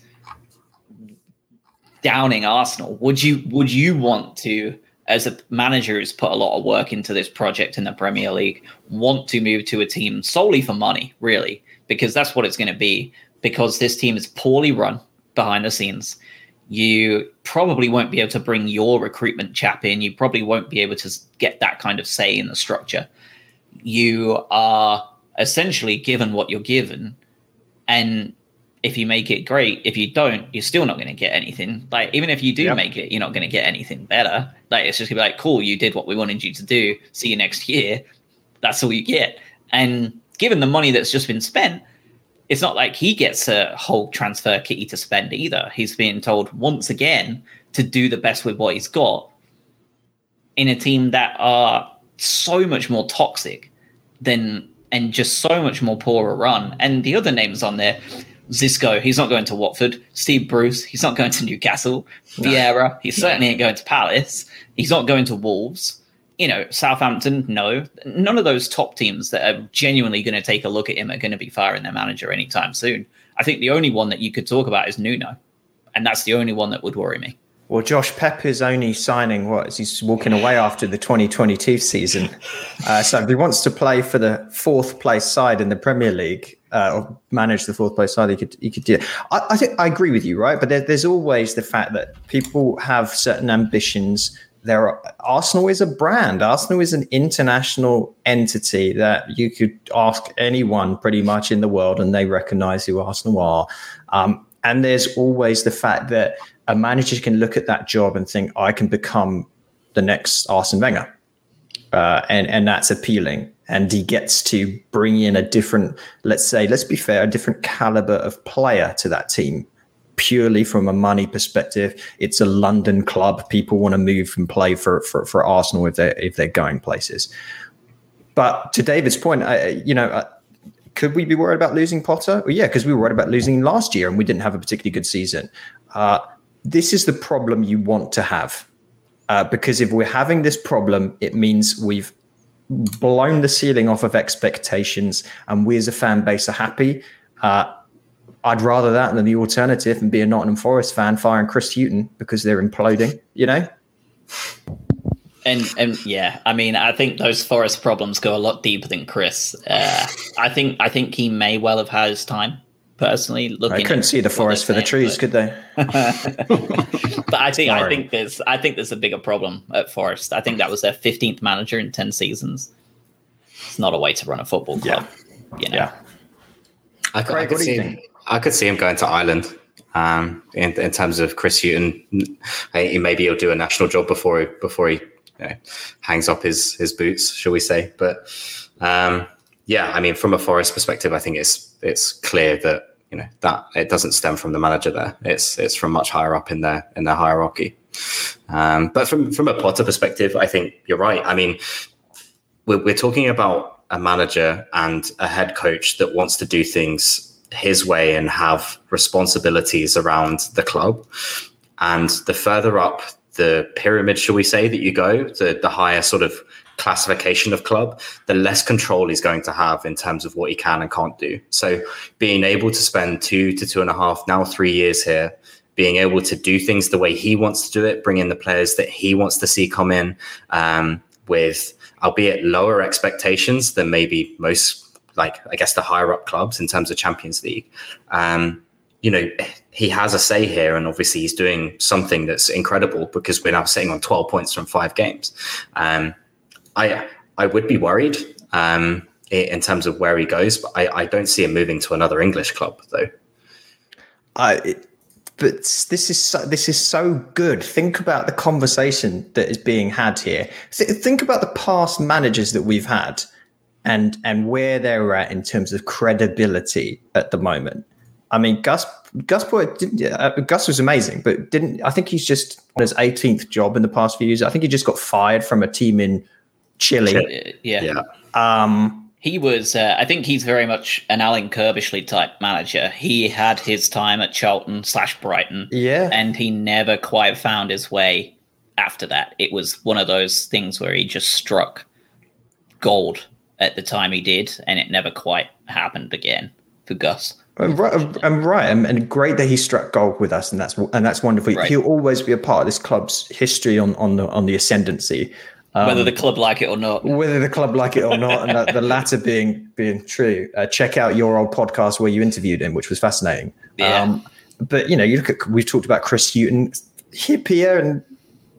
downing Arsenal. Would you? Would you want to? As a manager who's put a lot of work into this project in the Premier League, want to move to a team solely for money, really, because that's what it's going to be because this team is poorly run behind the scenes. You probably won't be able to bring your recruitment chap in. You probably won't be able to get that kind of say in the structure. You are essentially given what you're given. And if you make it great, if you don't, you're still not going to get anything. Like, even if you do yep. make it, you're not going to get anything better. Like, it's just going to be like, cool, you did what we wanted you to do. See you next year. That's all you get. And given the money that's just been spent, it's not like he gets a whole transfer kitty to spend either. He's being told once again to do the best with what he's got in a team that are so much more toxic than and just so much more poorer run. And the other names on there, Xisco, he's not going to Watford. Steve Bruce, he's not going to Newcastle. Vieira, he certainly ain't going to Palace. He's not going to Wolves you know, Southampton, no. None of those top teams that are genuinely going to take a look at him are going to be firing their manager anytime soon. I think the only one that you could talk about is Nuno. And that's the only one that would worry me. Well, Josh Pep is only signing what? He's walking away after the 2022 season. (laughs) Uh, so if he wants to play for the fourth place side in the Premier League uh, or manage the fourth place side, he could he could do it. I, I think I agree with you, right? But there, there's always the fact that people have certain ambitions there are, Arsenal is a brand. Arsenal is an international entity that you could ask anyone pretty much in the world, and they recognise who Arsenal are. Um, and there's always the fact that a manager can look at that job and think, I can become the next Arsene Wenger, uh, and and that's appealing. And he gets to bring in a different, let's say, let's be fair, a different caliber of player to that team purely from a money perspective. It's a London club. People want to move and play for for, for Arsenal if they're, if they're going places. But to David's point, I, you know, uh, could we be worried about losing Potter? Well, yeah, because we were worried about losing last year and we didn't have a particularly good season. Uh, this is the problem you want to have. Uh, because if we're having this problem, it means we've blown the ceiling off of expectations, and we as a fan base are happy. Uh, I'd rather that than the alternative and be a Nottingham Forest fan firing Chris Hughton because they're imploding. You know. And and yeah, I mean, I think those Forest problems go a lot deeper than Chris. Uh, I think I think he may well have had his time. Personally, looking, I couldn't see the forest for the trees, but, could they? (laughs) but I think I think there's I think there's a bigger problem at Forest. I think that was their 15th manager in 10 seasons. It's not a way to run a football club. You know, Yeah. I could, I Craig, could what do see you think? I could see him going to Ireland. Um, in, in terms of Chris Hughton, Hey, maybe he'll do a national job before he, before he you know, hangs up his his boots, shall we say? But um, yeah, I mean, from a Forest perspective, I think it's it's clear that you know that it doesn't stem from the manager there. It's it's from much higher up in their in their hierarchy. Um, but from from a Potter perspective, I think you're right. I mean, we're, we're talking about a manager and a head coach that wants to do things his way and have responsibilities around the club. And the further up the pyramid, shall we say, that you go, the, the higher sort of classification of club, the less control he's going to have in terms of what he can and can't do. So being able to spend two to two and a half, now three years here, being able to do things the way he wants to do it, bring in the players that he wants to see come in um, with, albeit lower expectations than maybe most, like I guess the higher up clubs in terms of Champions League. Um, you know, he has a say here, and obviously he's doing something that's incredible because we're now sitting on 12 points from five games. Um, I I would be worried um, in terms of where he goes, but I, I don't see him moving to another English club though. I, it- but this is so, this is so good. Think about the conversation that is being had here. Th- think about the past managers that we've had, and and where they're at in terms of credibility at the moment. I mean, Gus Gus Poyet didn't, uh, Gus was amazing, but didn't I think he's just on his 18th job in the past few years. I think he just got fired from a team in Chile. Uh, yeah. Yeah, Um, He was, uh, I think he's very much an Alan Curbishley type manager. He had his time at Charlton slash Brighton, yeah, and he never quite found his way after that. It was one of those things where he just struck gold at the time he did, and it never quite happened again for Gus. And right, and right, and, and great that he struck gold with us, and that's and that's wonderful. Right. He'll always be a part of this club's history on on the on the ascendancy, um, Whether the club like it or not. whether the club like it or not, and the, the latter being being true. Uh, check out your old podcast where you interviewed him, which was fascinating. Yeah. Um, but you know, you look at we've talked about Chris Hughton, Hyypiä, and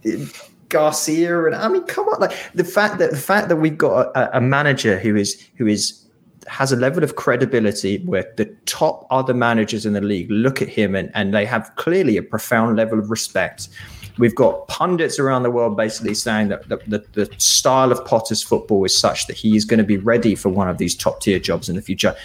uh, Garcia, and I mean, come on, like the fact that the fact that we've got a, a manager who is who is has a level of credibility where the top other managers in the league look at him and, and they have clearly a profound level of respect. We've got pundits around the world basically saying that the, the, the style of Potter's football is such that he is going to be ready for one of these top tier jobs in the future.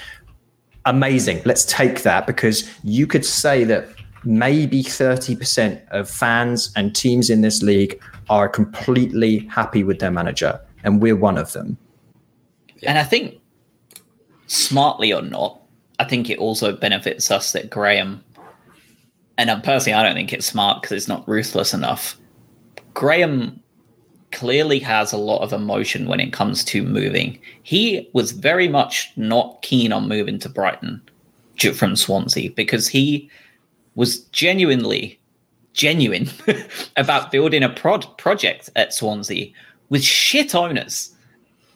Amazing. Let's take that because you could say that maybe 30% of fans and teams in this league are completely happy with their manager, and we're one of them. And I think, smartly or not, I think it also benefits us that Graham, and personally, I don't think it's smart because it's not ruthless enough. Graham clearly has a lot of emotion when it comes to moving. He was very much not keen on moving to Brighton from Swansea because he was genuinely genuine (laughs) about building a prod project at Swansea with shit owners.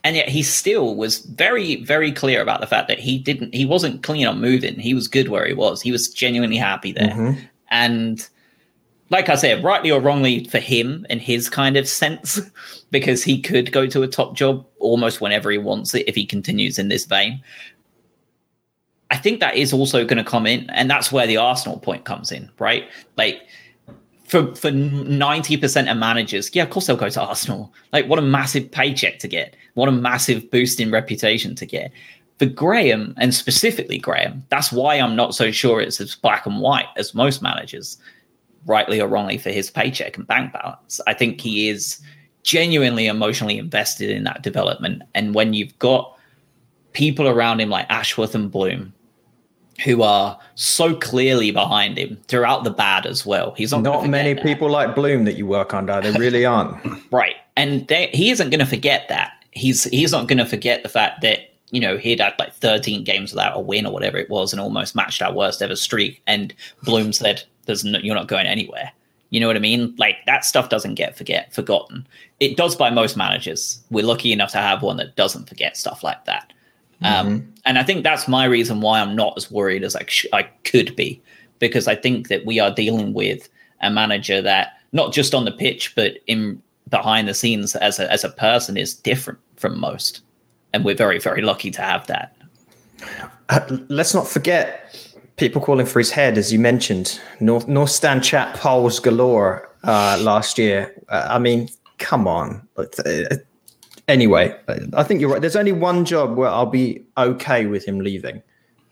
And yet he still was very, very clear about the fact that he didn't he wasn't keen on moving. He was good where he was. He was genuinely happy there. Mhm. And like I said, rightly or wrongly for him and his kind of sense, (laughs) because he could go to a top job almost whenever he wants it if he continues in this vein. I think that is also going to come in, and that's where the Arsenal point comes in, right? Like for for ninety percent of managers, yeah, of course they'll go to Arsenal. Like, what a massive paycheck to get! What a massive boost in reputation to get. For Graham, and specifically Graham, that's why I'm not so sure it's as black and white as most managers, rightly or wrongly, for his paycheck and bank balance. I think he is genuinely emotionally invested in that development, and when you've got people around him like Ashworth and Bloom, who are so clearly behind him throughout the bad as well. He's not, Not many that. people like Bloom that you work under. They really (laughs) aren't. right? And they, he isn't going to forget that. he's he's not going to forget the fact that you know he'd had like 13 games without a win or whatever it was, and almost matched our worst ever streak. And Bloom said, "There's no, you're not going anywhere." You know what I mean? Like that stuff doesn't get forget forgotten. It does by most managers. We're lucky enough to have one that doesn't forget stuff like that. Um, mm-hmm. And I think that's my reason why I'm not as worried as I, sh- I could be, because I think that we are dealing with a manager that not just on the pitch, but in behind the scenes as a, as a person is different from most. And we're very, very lucky to have that. Uh, let's not forget people calling for his head, as you mentioned. North, North Stand chat polls galore uh, last year. Uh, I mean, come on. Anyway, I think you're right. There's only one job where I'll be okay with him leaving,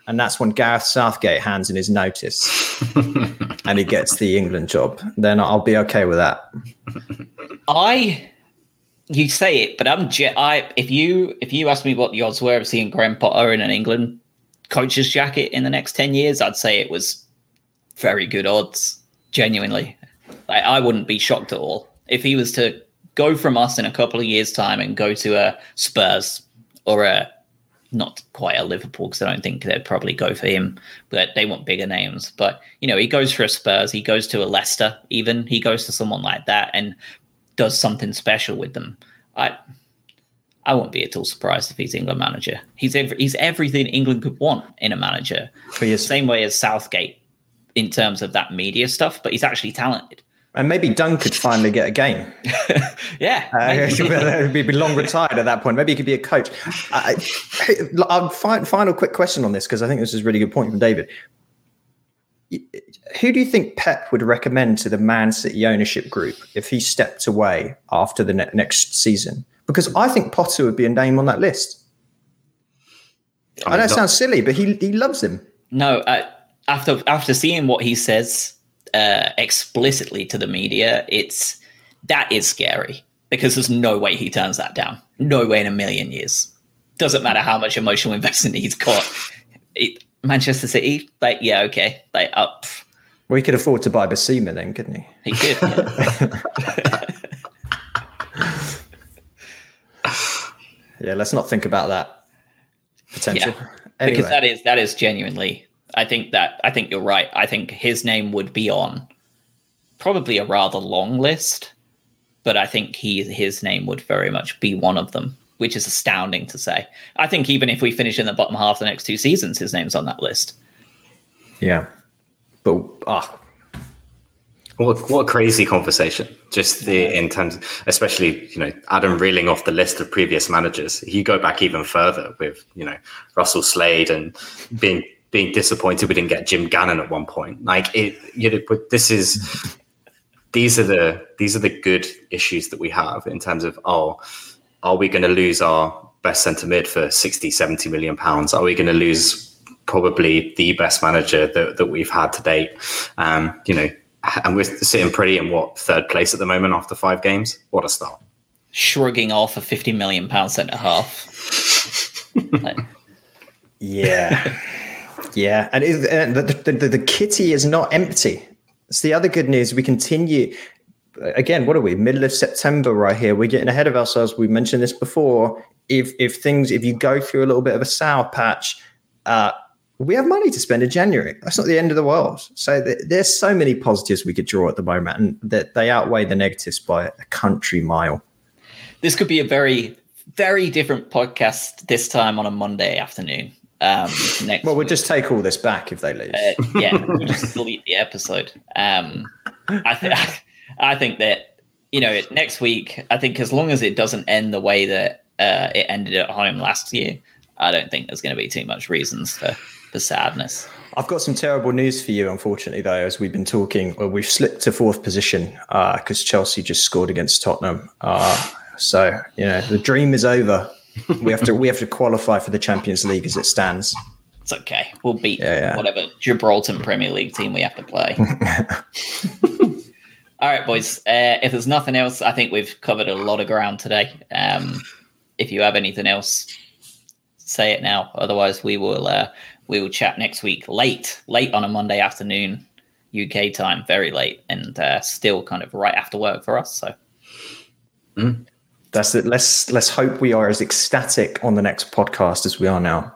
and that's when Gareth Southgate hands in his notice (laughs) and he gets the England job. Then I'll be okay with that. I, you say it, but I'm. I if you if you ask me what the odds were of seeing Graham Potter in an England coach's jacket in the next ten years, I'd say it was very good odds. Genuinely, like, I wouldn't be shocked at all if he was to go from us in a couple of years' time and go to a Spurs or a not quite a Liverpool because I don't think they'd probably go for him, but they want bigger names. But you know, he goes for a Spurs, he goes to a Leicester, even he goes to someone like that and does something special with them. I I won't be at all surprised if he's England manager. He's every, he's everything England could want in a manager. for The same way as Southgate in terms of that media stuff, but he's actually talented. And maybe Dunk could finally get a game. (laughs) yeah. Uh, (laughs) he'd be long retired at that point. Maybe he could be a coach. Uh, uh, final quick question on this, because I think this is a really good point from David. Who do you think Pep would recommend to the Man City ownership group if he stepped away after the ne- next season? Because I think Potter would be a name on that list. I, I know it sounds silly, but he, he loves him. No, uh, after after seeing what he says uh, explicitly to the media, it's that is scary because there's no way he turns that down. No way in a million years. Doesn't matter how much emotional (laughs) investment he's got. It, Manchester City, like yeah, okay, like up. well, he could afford to buy Bissouma then, couldn't he? He could. Yeah. (laughs) yeah, let's not think about that potential. Yeah, anyway. Because that is that is genuinely I think that I think you're right. I think his name would be on probably a rather long list, but I think he his name would very much be one of them, which is astounding to say. I think even if we finish in the bottom half the next two seasons, his name's on that list. Yeah, but ah. What, what a crazy conversation! Just the in terms, especially you know, Adam reeling off the list of previous managers. You go back even further with you know Russell Slade and being being disappointed we didn't get Jim Gannon at one point. Like it, you know, but this is these are the these are the good issues that we have in terms of oh, are we going to lose our best centre mid for 60, 70 million pounds? Are we going to lose probably the best manager that, that we've had to date? Um, you know, and we're sitting pretty in what third place at the moment after five games. What a start! Shrugging off a fifty million pound centre half. (laughs) yeah. Yeah, and, it, the, the, the, the kitty is not empty. It's the other good news. We continue. Again, what are we? Middle of September, right here. We're getting ahead of ourselves. We mentioned this before. If if things, if you go through a little bit of a sour patch, uh, we have money to spend in January. That's not the end of the world. So th- there's so many positives we could draw at the moment, and that they outweigh the negatives by a country mile. This could be a very, very different podcast this time on a Monday afternoon. Um, next well, we'll week. just take all this back if they lose. Uh, yeah, we'll just delete the episode. Um, I think I think that you know next week. I think as long as it doesn't end the way that uh, it ended at home last year, I don't think there's going to be too much reasons for for sadness. I've got some terrible news for you, unfortunately, though, as we've been talking. Well, we've slipped to fourth position because uh, Chelsea just scored against Tottenham. Uh, so, you know, the dream is over we have to we have to qualify for the Champions League as it stands. It's okay. We'll beat yeah, yeah. whatever Gibraltar Premier League team we have to play. (laughs) All right, boys. Uh, if there's nothing else, I think we've covered a lot of ground today. Um, if you have anything else, say it now. Otherwise, we will uh, we will chat next week, late, late on a Monday afternoon, UK time, very late, and uh, still kind of right after work for us. So, mm. That's it. Let's let's hope we are as ecstatic on the next podcast as we are now.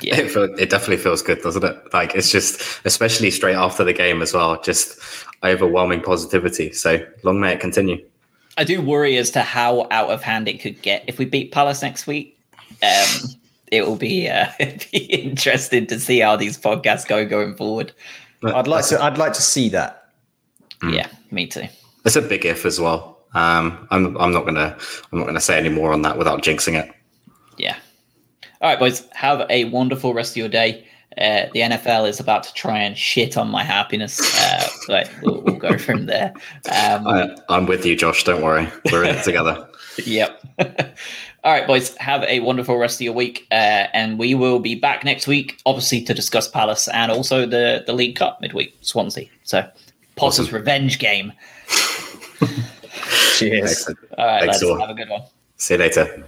Yeah. It, feel, it definitely feels good, doesn't it? Like it's just, especially straight after the game as well, just overwhelming positivity. So long may it continue. I do worry as to how out of hand it could get if we beat Palace next week. Um, it will be, uh, (laughs) be interesting to see how these podcasts go going forward. I'd like to. I'd like to see that. Mm. Yeah, me too. It's a big if as well. Um, I'm. I'm not gonna. I'm not gonna say any more on that without jinxing it. Yeah. All right, boys. Have a wonderful rest of your day. Uh, the NFL is about to try and shit on my happiness, uh, but we'll, we'll, go from there. Um, I, I'm with you, Josh. Don't worry, we're in it together. (laughs) yep. (laughs) All right, boys, have a wonderful rest of your week. Uh, and we will be back next week, obviously, to discuss Palace and also the, the League Cup midweek, Swansea. So, Potter's awesome. revenge game. (laughs) Cheers. All right, Thanks lads, have a good one. See you later.